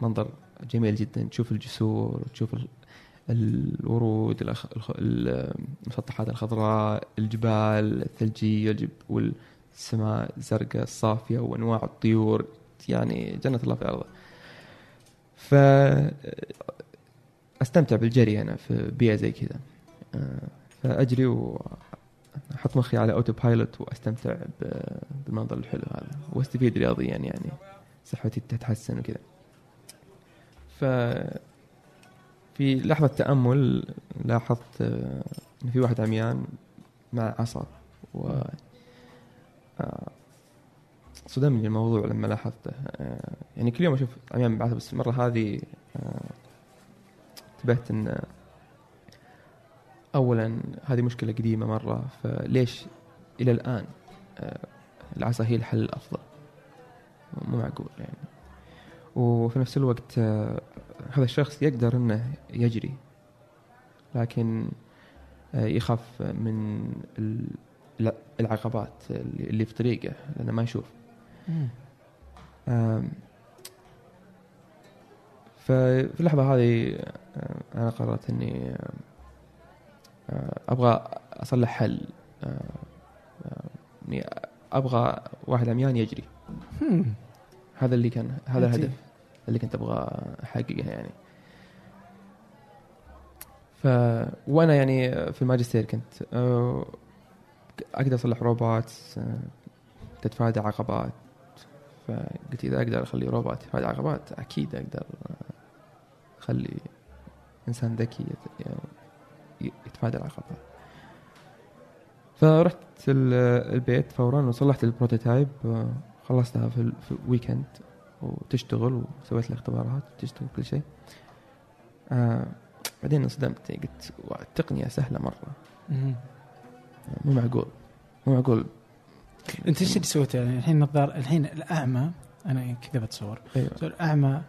منظر جميل جدا. تشوف الجسور وتشوف ال- الورود المسطحات الخضراء الجبال الثلجية. والسماء الزرقاء الصافية وأنواع الطيور. يعني جنة الله في أرضه. ف أستمتع بالجري أنا في بيئة زي كذا. آه، فأجري وأحط مخي على autopilot واستمتع بالمنظر الحلو هذا. وأستفيد رياضيا يعني. صحتي تتحسن وكذا. ف في لحظة تأمل لاحظت آه، إن في واحد عميان مع عصا و آه، صدمني الموضوع لما لاحظته. آه، يعني كل يوم أشوف عميان بعث بس المرة هذه انتبهت إن أولا هذه مشكلة قديمة مرة فليش إلى الآن العصا هي الحل الأفضل؟ مو معقول يعني. وفي نفس الوقت آه، هذا الشخص يقدر إنه يجري لكن آه، يخاف من ال- ال- العقبات اللي في طريقه لأنه ما يشوف ففي اللحظة هذه آه، أنا قررت إني آه، أبغى أصلح حل إني أبغى واحد عميان يجري. هذا اللي كان هذا. الهدف اللي كنت أبغى احققه يعني. ف وأنا يعني في الماجستير كنت آه، أقدر أصلح روبوت آه، تتفادى عقبات. فقلت إذا أقدر أخلي روبوت يتفادى العقبات أكيد أقدر أخلي إنسان ذكي يت- يتفادى العقبات. فرحت ال- البيت فورا وصلحت ال prototype آه، خلصتها في ال weekend وتشتغل وسويت لها اختبارات تشتغل كل شيء. آه بعدين انصدمت قلت "واو، التقنية سهلة مرة. مو معقول مو معقول. انت إيش اللي سويته يعني الحين نظار الحين الأعمى أنا كذا بتصور. أيوه. الأعمى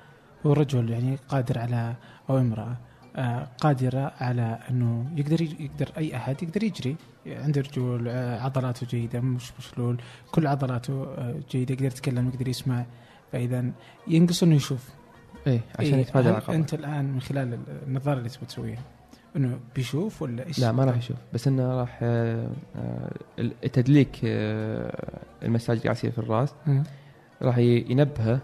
هو رجل يعني قادر على أو امرأة آه، قادرة على إنه يقدر يقدر أي أحد يقدر يجري. عنده رجول آه، عضلاته جيدة مش مشلول كل عضلاته آه، جيدة يقدر يتكلم يقدر يسمع. فإذا ينقص إنه يشوف. إيه عشان إيه، يتفادى العقبات أنت الآن من خلال النظارة اللي تبغى تسويها إنه بيشوف ولا إيش؟ لا ما راح يشوف بس إنه راح آه، آه، التدليك آه، المساج اللي يصير في الرأس. راح ينبهه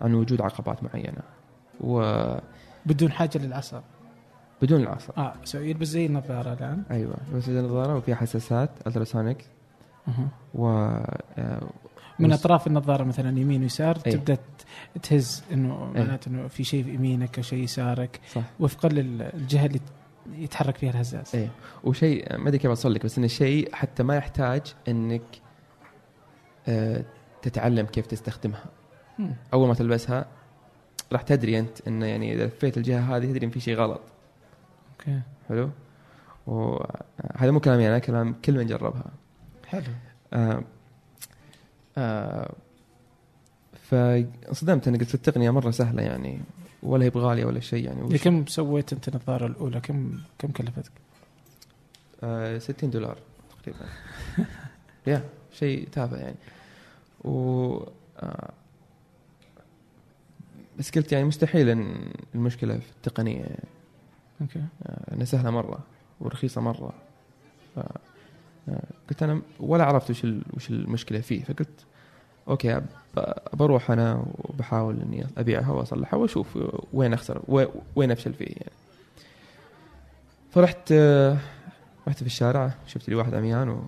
عن وجود عقبات معينة. وبدون بدون حاجة للعصا العصا آه سو يلبس زي النظارة الآن. أيوه بس النظارة وفيها حساسات ألتراسونيك. و من أطراف النظارة مثلا يمين ويسار إيه. تبدأ تهز إنه إيه. معناته إنه في شيء في يمينك أو شيء يسارك صح. وفقا للجهه اللي يتحرك فيها الهزاز. إيه. وشيء ما أدري كيف أوصل لك بس إنه شيء حتى ما يحتاج إنك آه، تتعلم كيف تستخدمها. مم. أول ما تلبسها راح تدري أنت إنه يعني إذا لفيت الجهة هذه تدري إن في شيء غلط. أوكي. حلو؟ وهذا مو كلامي أنا كلام كل من جربها. حلو. آه آه فانصدمت أنا قلت التقنية مرة سهلة يعني ولا هي بغالية ولا شيء يعني وش- كم سويت أنت النظارة الأولى؟ كم كم كلفتك؟ آه 60 دولار تقريبا. يا شيء تافه يعني. و آه بس قلت يعني مستحيل إن المشكلة في التقنية يعني. أوكي. آه، إنها سهلة مرة ورخيصة مرة. آه، قلت أنا ولا عرفت وش وش المشكلة فيه. فقلت أوكي بروح أنا وبحاول إني أبيعها وأصلحها وأشوف وين أخسر وين- أفشل فيه يعني. فرحت رحت في الشارع شفت لي واحد عميان و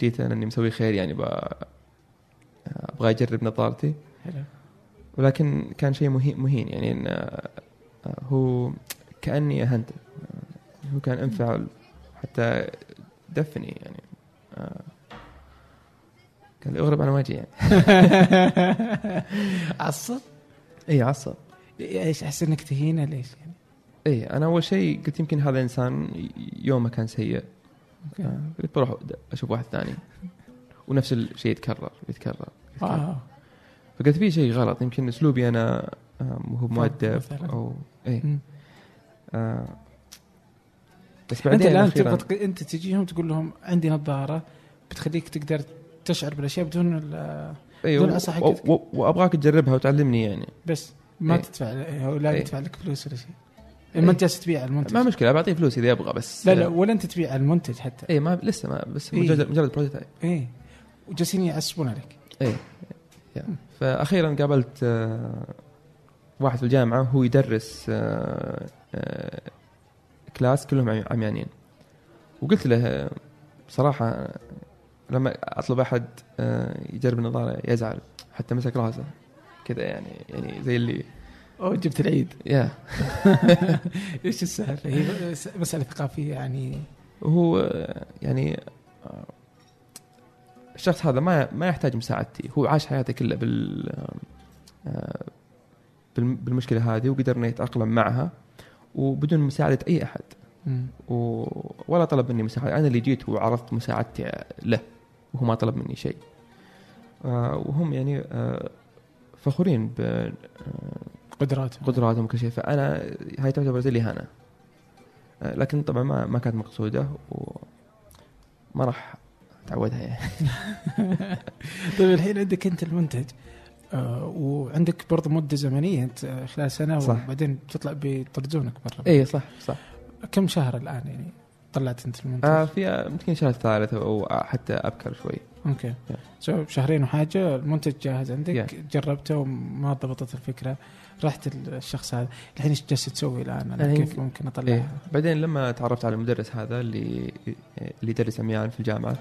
جيت أنا إني مسوي خير يعني أبغى أجرب نظارتي. حلو. ولكن كان شيء مهين مهين يعني آه، هو كأني أهنته. هو كان أنفعل حتى دفني يعني آه، قال لي اغرب على وجهي يعني عصب؟ اي عصب إيش أحس إنك تهينه ليش يعني؟ اي أنا أول شيء قلت يمكن هذا إنسان يومه كان سيء آه، قلت بروح أشوف واحد ثاني ونفس الشيء يتكرر يتكرر, يتكرر. آه. فقلت في شيء غلط يمكن أسلوبي أنا مو مؤدب. أو اي. آه بس أنت بعدين الآن أخيراً- تبغى تق- أنت تجيهم تقول لهم عندي نظارة بتخليك تقدر تشعر بالأشياء بدون ال- أيوه بدون و-. و- وأبغاك تجربها وتعلمني يعني بس ما إيه. تدفع لا إيه. يدفع لك فلوس ولا شيء ما أنت جالس تبيع المنتج ما مشكلة بعطيه فلوس إذا يبغى بس لا لا ولا أنت تبيع المنتج حتى اي ما لسه ما بس إيه. مجرد مجرد prototype إيه وجالسين يعصبون عليك اي. فاخيرا قابلت آه، واحد في الجامعة هو يدرس آه، آه، class كلهم عمي- عميانين. وقلت له بصراحة لما أطلب أحد آه، يجرب النظارة يزعل حتى مسك راسه. كذا يعني يعني زي اللي أو جبت العيد. يا. إيش السالفة؟ هي مسألة ثقافية يعني. آه، يعني الشخص هذا ما ما يحتاج مساعدتي. هو عاش حياته كلها بال آه، بالم- بالمشكلة هذه وقدر انه يتاقلم معها. وبدون مساعدة أي أحد. و- ولا طلب مني مساعدة. أنا اللي جيت وعرضت مساعدتي له وهو ما طلب مني شيء. آه، وهم يعني آه، فخورين قدراته بقدراتهم وكل شيء. فأنا هاي تعتبر زي الاهانه آه، لكن طبعا ما ما كانت مقصودة وما راح أتعودها يعني. طيب الحين عندك أنت المنتج. آه وعندك برضه مدة زمنية أنت خلال سنة صح. وبعدين تطلع بيطردونك برا اي صح صح كم شهر الآن يعني طلعت أنت المنتج؟ آه في يمكن شهر ثالث أو حتى أبكر شوي أوكي Yeah. So شهرين وحاجة المنتج جاهز عندك Yeah. جربته وما ضبطت الفكرة رحت الشخص هذا الحين إيش جالس تسوي الآن أنا كيف ممكن أطلعها؟ إيه. بعدين لما تعرفت على المدرس هذا اللي اللي يدرس عميان في الجامعة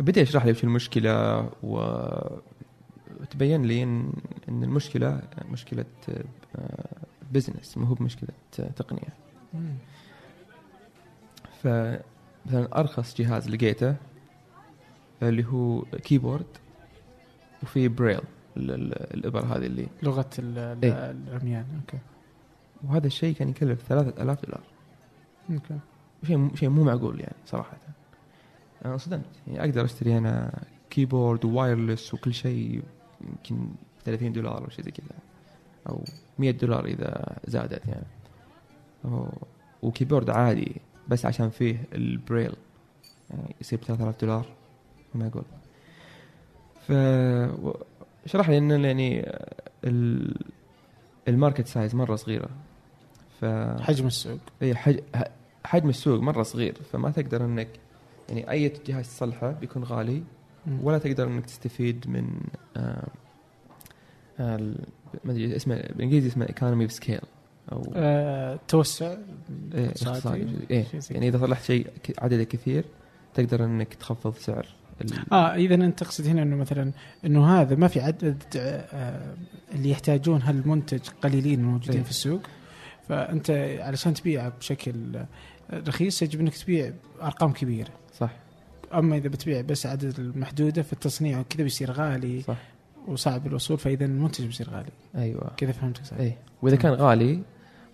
بدأ يشرح لي وش المشكلة و وتبين لي ان إن المشكلة مشكلة business مو هو بمشكله تقنية. مم. فمثلا أرخص جهاز لقيته اللي هو keyboard وفي بريل ال- ال- الإبر هذه اللي لغة ال- ال- إيه. العميان أوكي. وهذا الشيء كان يكلف 3000 دولار. أوكي. شيء شيء مو معقول يعني صراحة. أنا صدمت. يعني أقدر أشتري أنا keyboard و wireless وكل شيء يمكن 30 دولار أو شيء زي كذا. أو 100 دولار إذا زادت يعني. و keyboard عادي بس عشان فيه البريل. يعني يصير ب 3000 دولار مو معقول ف شرح لي ان يعني ال- ال market size مرة صغيرة. ف حجم السوق. اي حجم السوق مرة صغير. فما تقدر إنك يعني أي جهاز تصلحه بيكون غالي. ولا تقدر إنك تستفيد من آه آه ما أدري اسمه بالإنجليزي اسمه economy of scale أو آه، توسع إيه، اقتصادي. إيه. يعني إذا صلحت شيء عدده كثير تقدر إنك تخفض سعر. آه إذا أنت تقصد هنا إنه مثلا إنه هذا ما في عدد آه اللي يحتاجون هالمنتج قليلين موجودين إيه. في السوق فأنت علشان تبيعه بشكل رخيص يجب إنك تبيع ارقام كبيرة صح أما إذا بتبيع بس عدد المحدودة فالتصنيع وكذا بيصير غالي صح. وصعب الوصول فإذا المنتج بيصير غالي. أيوه. كذا فهمتك صح. اي وإذا كان غالي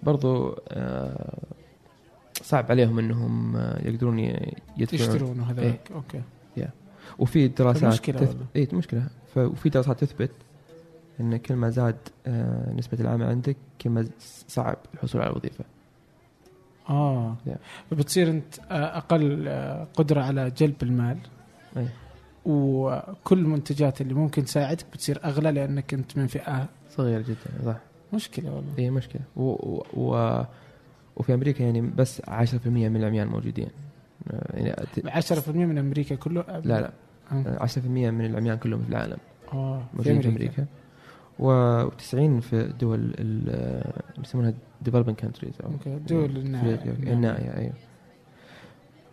برضو آه صعب عليهم إنهم آه، يقدرون يدفعون. يشترون وهذاك. أوكي. وفي دراسات فمشكلة تث... والله. اي مشكلة. ف... وفي دراسات تثبت إن كل ما زاد آه نسبة العمل عندك كل ما صعب الحصول على وظيفه آه. Yeah. فبتصير أنت آه، أقل آه، قدرة على جلب المال. أي. وكل المنتجات اللي ممكن تساعدك بتصير أغلى لأنك أنت من فئة صغير جدا صح. مشكلة والله. اي مشكلة. و... و... و... وفي أمريكا يعني بس 10% من العميان موجودين. آه، يعني أت- 10% من أمريكا كله؟ لا لا. آه. 10% من العميان كلهم في العالم. آه في موجودين في أمريكا. و90 في الدول ال- ال- يسمونها countries أو أوكي دول النائية. النائية النائية أيوه.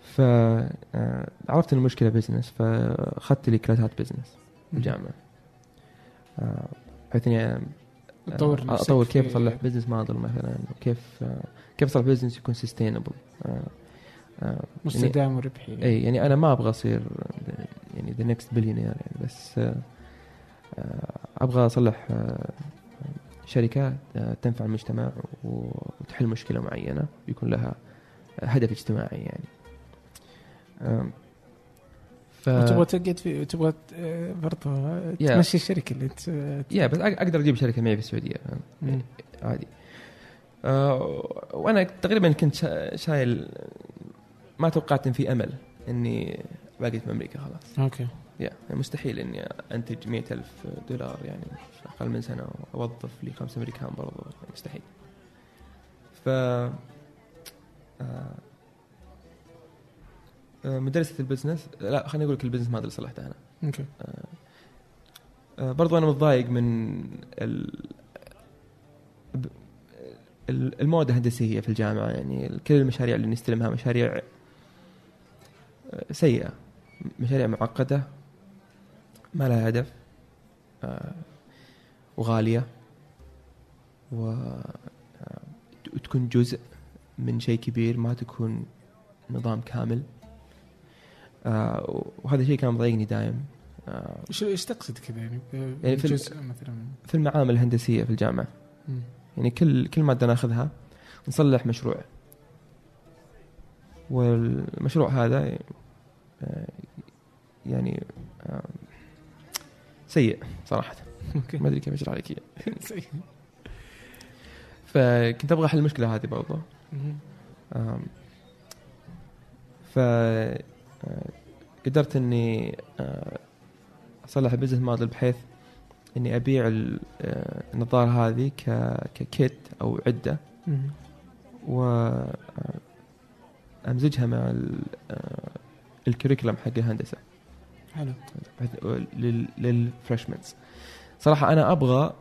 ف آه، عرفت ان المشكلة business فأخذت لي كلاسات business في الجامعة آه، بحيث إني آه، تطور نفسك أطور كيف أصلح business model مثلا وكيف آه، كيف أصلح business يكون sustainable مستدام وربحي. اي يعني أنا ما أبغى أصير يعني the next billionaire يعني بس آه، آه، أبغى أصلح آه، شركه آه، تنفع المجتمع وتحل مشكلة معينة يكون لها هدف اجتماعي يعني ف وتبغى تقعد في تبغى آه، برضه Yeah. تمشي الشركة اللي انت آه، يا بس أق- أقدر أجيب شركة معي في السعودية؟ مم. عادي آه، وأنا تقريبا كنت شا- شايل ما توقعت إن في أمل إني باقي في أمريكا خلاص okay yeah مستحيل إني أنتج مئة ألف دولار يعني في أقل من سنة وأوظف لي خمسة أمريكان برضو يعني مستحيل. ف آه، آه، مدرسة ال business لا خليني أقول لك ال business ما أدري صلحته أنا okay. آه، برضو أنا متضايق من ال... المواد الهندسية في الجامعة يعني كل المشاريع اللي نستلمها مشاريع سيئة مشاريع معقدة. ما لها هدف آه، وغالية و آه، وتكون جزء من شيء كبير ما تكون نظام كامل. آه، وهذا الشيء كان مضايقني دايم. إيش إيش تقصد كذا؟ يعني يعني في جزء مثلا. في المعامل الهندسية في الجامعة. مم. يعني كل كل مادة ناخذها نصلح مشروع. والمشروع هذا يعني سيء صراحة. ما أدري كيف أشرح لك إياه. فكنت أبغى أحل المشكلة هذه برضه ف آه، قدرت إني آه، أصلح ال business model بحيث إني أبيع آه، النظارة هذه ك kit أو عدة. و أمزجها مع ال- ال curriculum حق الهندسة. حلو. لل freshmens صراحة أنا أبغى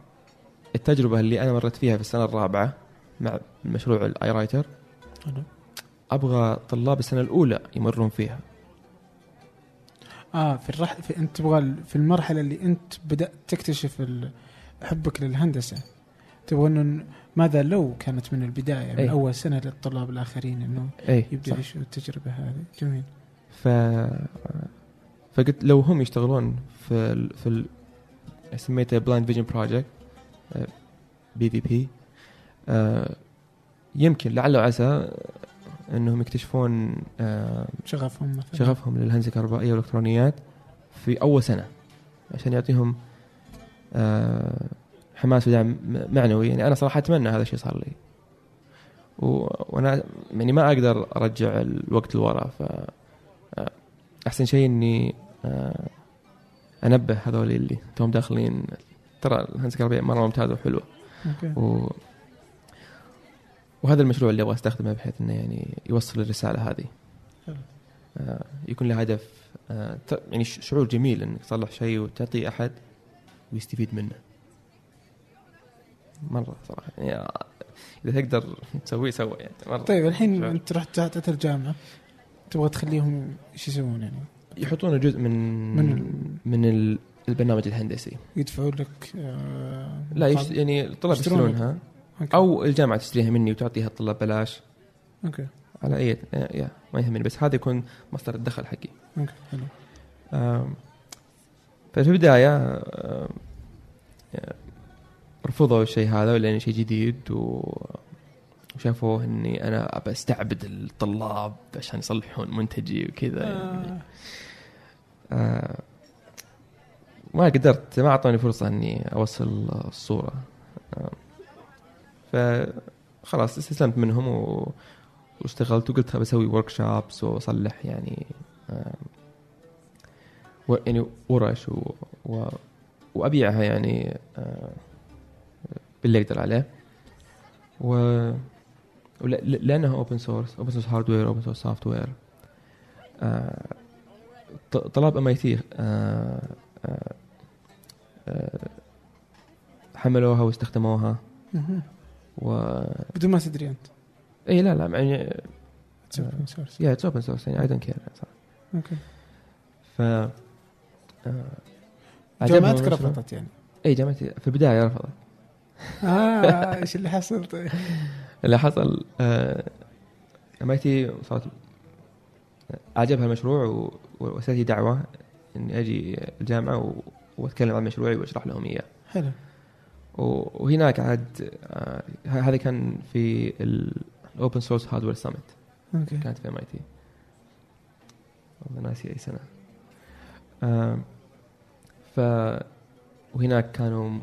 التجربة اللي أنا مرت فيها في السنة الرابعة مع مشروع ال eyewriter أبغى طلاب السنة الأولى يمرون فيها. آه في الرحله في أنت تبغى في المرحلة اللي أنت بدأت تكتشف حبك للهندسة تبغى إنه ماذا لو كانت من البداية من أي. أول سنة للطلاب الآخرين إنه اي يبدأ. يعيشوا التجربة هذه. جميل. ف فقلت لو هم يشتغلون في ال... في ال... سميته Blind Vision Project BVP يمكن لعل وعسى انهم يكتشفون آه، شغفهم مثلا شغفهم للهندسة الكهربائية والإلكترونيات في أول سنة عشان يعطيهم آه، حماس ودعم معنوي يعني أنا صراحة أتمنى هذا الشيء صار لي. وأنا يعني ما أقدر أرجع الوقت لورا ف آه، أحسن شيء إني آه، أنبه هذول اللي توم داخلين. ترى الهندسه الكهربائيه مرة ممتازه وحلوه أوكي. و... وهذا المشروع اللي أبغى أستخدمه بحيث إنه يعني يوصل الرسالة هذه. حلو. آه يكون له هدف آه يعني شعور جميل إنك تصلح شيء وتعطيه أحد ويستفيد منه. مرة صراحة يعني إذا تقدر تسويه سوى يعني مرة. طيب الحين شعور. أنت رحت تحت الجامعة تبغى تخليهم إيش يسوون يعني؟ يحطون جزء من من من, ال- من ال- البرنامج الهندسي. يدفعوا لك آه لا يشت... يعني الطلاب يشترون يشترونها. أو الجامعة تشتريها مني وتعطيها الطلاب بلاش. أوكي. على أي yeah ما يهمني بس هذا يكون مصدر الدخل حقي. okay حلو. آم، ففي البداية آم، رفضوا الشيء هذا لأنه شيء جديد و وشافوه إني أنا أبى أستعبد الطلاب عشان يصلحون منتجي وكذا يعني. آه. آه ما قدرت ما أعطوني فرصة إني أوصل الصورة آه فخلاص استسلمت منهم و... واشتغلت وقلت بسوي ورك شوبس وأصلح يعني آه و... يعني ورش و... و... وأبيعها يعني آه باللي أقدر عليه و لأنها open source open source hardware open source software طلاب MIT حملوها واستخدموها. و بدون ما تدري أنت. اي لا لا يعني open source. yeah it's open source يعني I don't care okay ف آه، جامعتك. رفضت يعني. اي جامعتي في البداية رفضت. آه إيش اللي حصل؟ طيب. اللي حصل MIT صارت عجبها المشروع وارسلت لي دعوة اني أجي الجامعة. وأتكلم عن مشروعي وأشرح لهم إياه. حلو. وهناك عاد آه، هذا كان في ال open source hardware summit okay. كانت في MIT والله ناسي أي سنة. آم، ف وهناك كانوا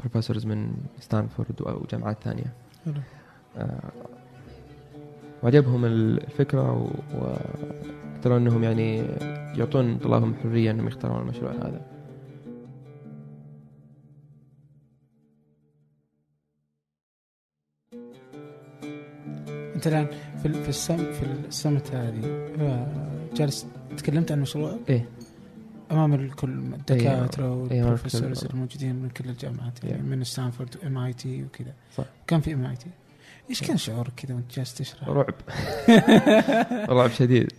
بروفيسورز من ستانفورد وجامعات ثانية. آه، وعجبهم الفكرة و- وقدروا إنهم يعني يعطون طلابهم حرية إنهم يختارون المشروع هذا. أنت الآن في ال sum- في ال summit هذه آه، جالس تكلمت عن مشروعك؟ إيه. أمام الكل الدكاترة إيه، وال professors الكل. الموجودين من كل الجامعات يعني. من ستانفورد و MIT وكذا صح. كان في MIT إيش كان شعورك كذا وأنت جالس تشرح؟ رعب رعب شديد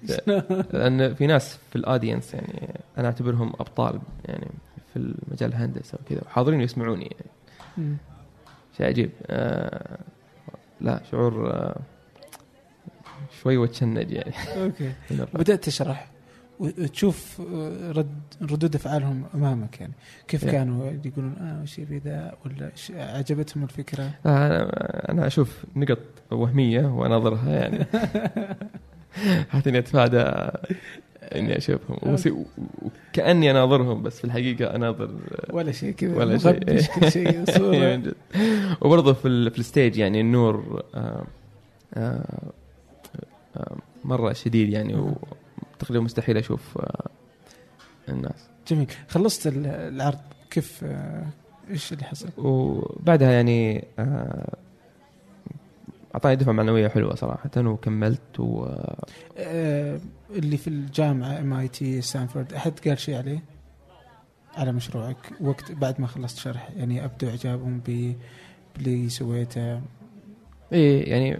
لأن في ناس في ال audience يعني أنا أعتبرهم أبطال يعني في المجال الهندسة وكذا وحاضرين يسمعوني يعني. شيء عجيب آه لا شعور آه شوي وتشنج يعني okay. بدأت تشرح وتشوف آه، رد ردود أفعالهم أمامك يعني. كيف Yeah. كانوا؟ يقولون آه وش يبي ذا؟ ولا عجبتهم الفكرة. أنا أنا أشوف نقط وهمية وأناظرها يعني. حتى اني أتفادى إني أشوفهم. وكأني أناظرهم بس في الحقيقة أناظر ولا شيء كذا ولا شيء. كل شيء صوره جد. وبرضه في ال- في الستيج يعني النور آه، آه، آه، مرة شديد يعني وتقريبا مستحيل أشوف آه، الناس. جميل. خلصت ال- العرض. كيف آه، إيش اللي حصل؟ وبعدها يعني آه، أعطاني دفعة معنوية حلوة صراحة وكملت و اللي في الجامعة MIT ستانفورد أحد قال شيء عليه؟ على مشروعك. وقت بعد ما خلصت شرح يعني أبدوا إعجابهم ب باللي سويته. إيه يعني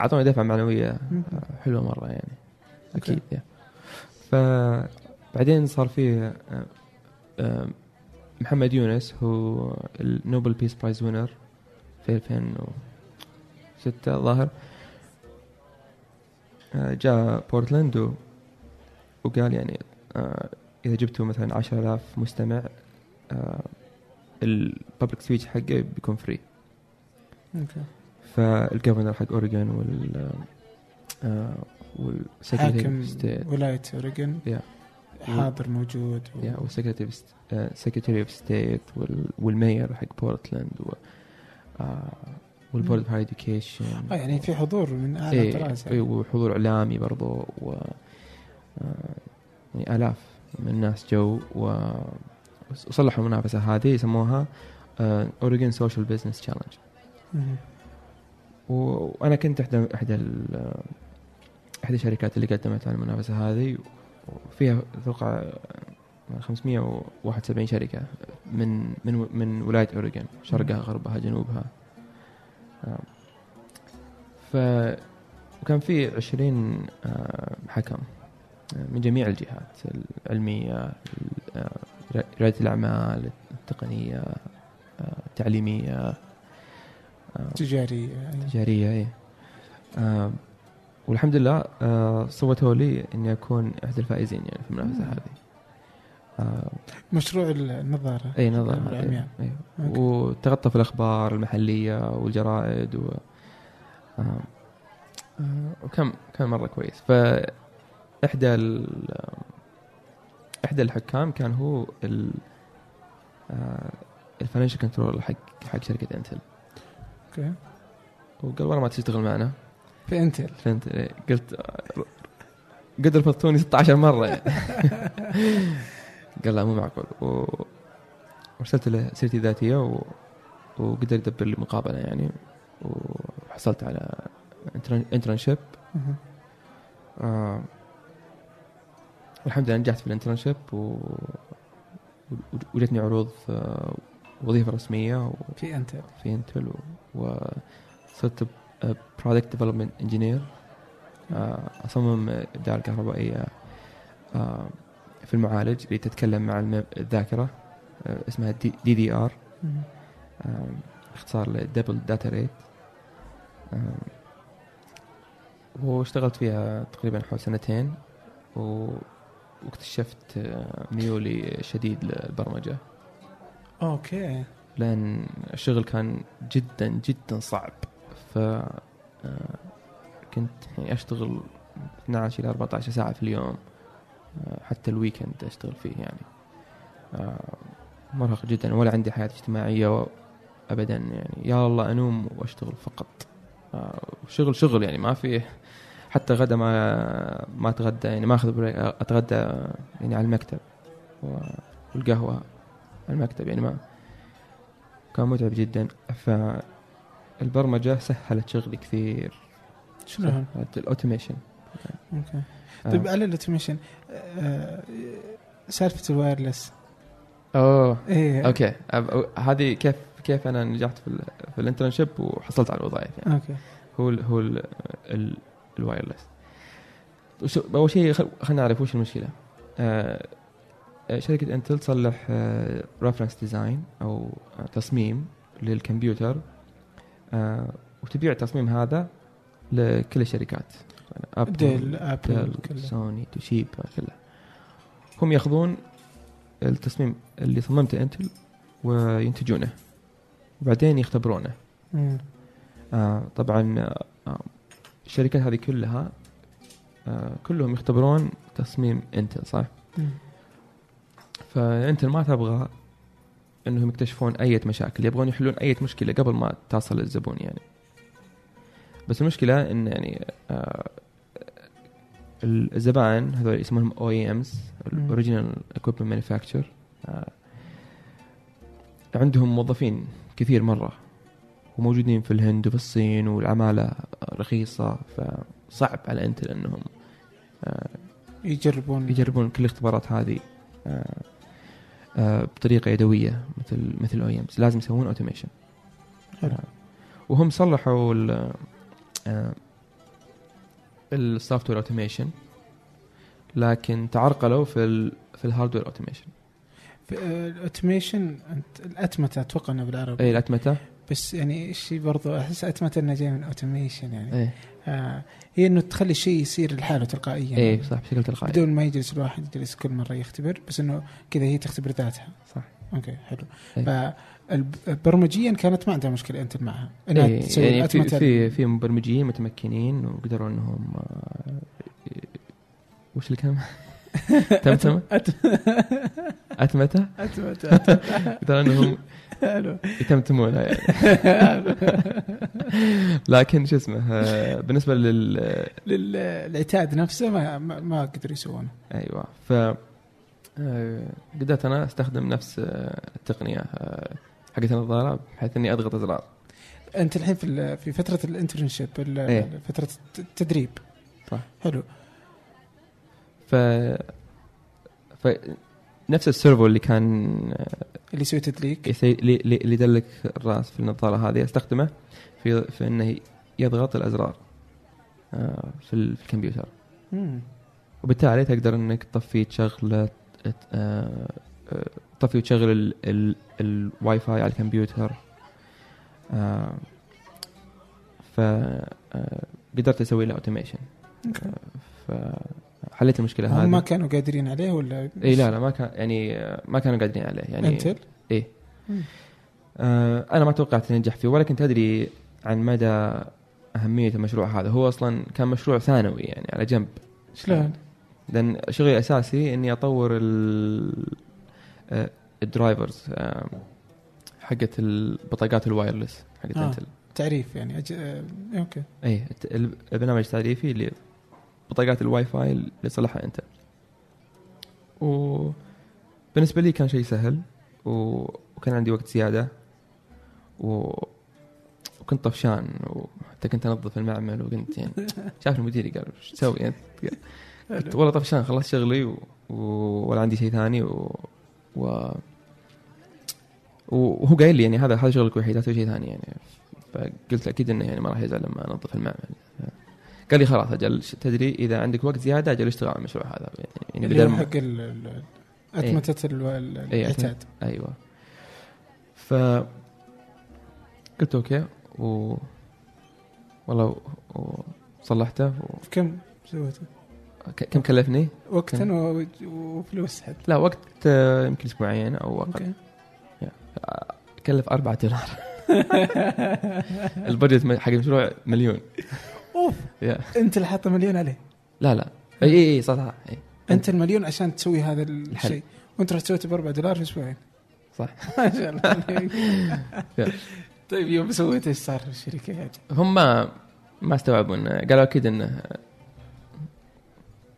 أعطوني دفعة معنوية حلوة مرة يعني. أكيد. فبعدين صار فيه آه، آه، محمد يونس هو ال Nobel Peace Prize winner في 2006 الظاهر آه، جاء بورتلاند وقال يعني إذا جبتوا مثلا 10000 مستمع ال public speech حقه بيكون free okay. فال governor حق اوريجون وال حاكم ولاية اوريجن yeah. حاضر موجود. و... يا والسكرتري سكرتري اوف ستيت وال mayor حق بورتلاند و آه، وال board of high education يعني في حضور من أعلى إيه طراز إيه، وحضور إعلامي برضو و آه، يعني آلاف من الناس جو و وصلحوا المنافسة هذه يسموها Oregon Social Business Challenge. وأنا كنت احدى احدى إحدى الشركات اللي قدمت على المنافسة هذه وفيها أتوقع 571 شركة من من من ولاية اوريجون شرقها غربها جنوبها آه. ف وكان في 20 آه، حكم آه، من جميع الجهات العلمية ال- ريادة الأعمال التقنية التعليمية تجاري يعني. تجارية أي والحمد لله آه صوتوا لي إني أكون أحد الفائزين يعني في المنافسة. هذه آه مشروع النظارة إي نظارة العمياء. أي. okay. وتغطى في الأخبار المحلية والجرائد و آه وكان كان مرة كويس فاحدى ال إحدى الحكام كان هو ال ال financial controller حق حق شركة إنتل okay وقال والله ما تشتغل معنا في Intel فهمت إيه، قلت قد رفضتوني 16 مرة. يعني. قال لا مو معقول. و... وارسلت له سيرتي الذاتية و... وقدر يدبر لي مقابلة يعني. وحصلت على internship. آه والحمد لله نجحت في ال internship و... وجتني عروض آه، وظيفة رسمية في Intel في Intel و... وصرت product development engineer اصمم الابداع الكهربائية آه، في المعالج اللي تتكلم مع الذاكرة آه، اسمها DDR. اختصار ل double data rate واشتغلت فيها تقريبا حول سنتين. واكتشفت آه، ميولي شديد للبرمجة. okay. لأن الشغل كان جدا جدا صعب. ف آه، كنت يعني أشتغل 12 إلى 14 ساعة في اليوم آه، حتى ال weekend أشتغل فيه يعني. آه، مرهق جدا ولا عندي حياة اجتماعية ابدا يعني. يا الله أنوم وأشتغل فقط. شغل شغل يعني ما في حتى غدا ما ما أتغدى يعني ما أخذ break أتغدى يعني على المكتب والقهوة على المكتب يعني ما كان متعب جدا. فالبرمجة سهلت شغلي كثير؟ سهلت ال automation. okay. آه. طيب على ال automation آه، سالفة ال wireless. أوه. إيه. okay. هذه كيف كيف أنا نجحت في ال في ال internship وحصلت على الوظائف يعني. okay. هو ال هو ال ال ال wireless. أول شيء خل- خلينا نعرف وش المشكلة. آه آه، شركة Intel تصلح reference design أو آه، تصميم للكمبيوتر آه وتبيع التصميم هذا لكل الشركات Apple كله Sony Toshiba كلها هم ياخذون التصميم اللي صممته أنتل وينتجونه وبعدين يختبرونه. آه طبعا آه آه، الشركات هذه كلها آه كلهم يختبرون تصميم أنتل صح؟ مم. فأنتل ما تبغى إنهم يكتشفون أي مشاكل يبغون يحلون أي مشكلة قبل ما تصل للزبون يعني بس المشكلة إن يعني آه الزبائن هذول اسمهم OEMs مم. original equipment manufacturer عندهم موظفين كثير مرة وموجودين في الهند وفي الصين والعمالة رخيصة فصعب على Intel إنهم آه يجربون يجربون كل الاختبارات هذه آه، بطريقة يدوية مثل مثل OEMs لازم يسوون automation حلو. وهم صلحوا ال- آه، ال software automation لكن تعرقلوا في ال في ال hardware automation آه، ال automation أنت الأتمتة أتوقع إنه بالعربي. اي الأتمتة. بس يعني الشيء برضو أحس أتمتة انه جاي من automation يعني. اي آه هي إنه تخلي الشيء يصير لحاله تلقائيا. اي صح بشكل تلقائي. بدون ما يجلس الواحد يجلس كل مرة يختبر بس إنه كذا هي تختبر ذاتها. صح. okay حلو. إيه. فبرمجيا كانت ما عندها مشكلة أنت معها. إنها إيه تسوي يعني في في في مبرمجين متمكنين وقدروا إنهم آه، وش الكلمة؟ تمتم اتمته قدروا انهم حلو. يتمتمونها يعني لكن شو اسمه آه، بالنسبة لل للعتاد نفسه ما ما, قدروا يسوونه. أيوه. ف آه، قدرت أنا أستخدم نفس آه، التقنية آه، حقت النظاره بحيث إني أضغط إزرار. أنت الحين في في فترة ال internship إيه. فترة التدريب. صح. حلو. ف ف نفس ال servo اللي كان اللي يسوي تدليك. اللي اللي يدلك الراس في النظارة هذه أستخدمه في في إنه يضغط الأزرار آه، في ال- في الكمبيوتر مم. وبالتالي تقدر إنك تطفي تشغل آه، آه، تطفي وتشغل ال- ال- الواي فاي على الكمبيوتر آه، ف آه، قدرت أسوي له automation. فحليت المشكلة هم ما هذه؟ كانوا قادرين عليه ولا اي لا لا ما كان يعني ما كانوا قادرين عليه يعني Intel؟ مم. آه أنا ما توقعت إني انجح فيه ولا كنت ادري عن مدى أهمية المشروع هذا. هو أصلا كان مشروع ثانوي يعني على جنب. شلون؟ لأن شغلي الاساسي إني أطور ال آه، ال drivers آه، حقت البطاقات ال wireless حقت آه. Intel. تعريف يعني أج... آه، okay. اي البرنامج التعريفي اللي بطاقات الواي فاي اللي صلحها Intel وبالنسبه لي كان شيء سهل و... وكان عندي وقت زيادة و... وكنت طفشان وحتى كنت انظف المعمل وكنت يعني شاف المدير قال إيش تسوي يعني قلت والله طفشان خلصت شغلي و... و... ولا عندي شيء ثاني و... و... وهو قايل لي يعني هذا هذا شغلك الوحيد لا تسوي شيء ثاني يعني. فقلت أكيد إنه يعني ما راح يزعل لما أنظف المعمل. قال لي خلاص أجل تدري إذا عندك وقت زيادة أجل اشتغل على المشروع هذا. يعني هو ما- حق ال- أتمتة ال- ال- إيه، العتاد أيوه. ف قلت okay و والله و- وصلحته و... كم سويته؟ ك- كم كلفني؟ وقتا و- وفلوس حد لا وقت آه، يمكن أسبوعين أو أقل. okay. كلف 4 دولار ال budget حق المشروع مليون. أوف. يا. Intel اللي حاطه مليون عليه. لا لا. إي إي صح صح. Intel مليون عشان تسوي هذا الشيء. وأنت رحت سويته ب 4 دولار في أسبوعين. صح. ما شاء الله. طيب يوم سويت إيش صار في الشركة يعني؟ هم ما استوعبوا إنه قالوا أكيد إنه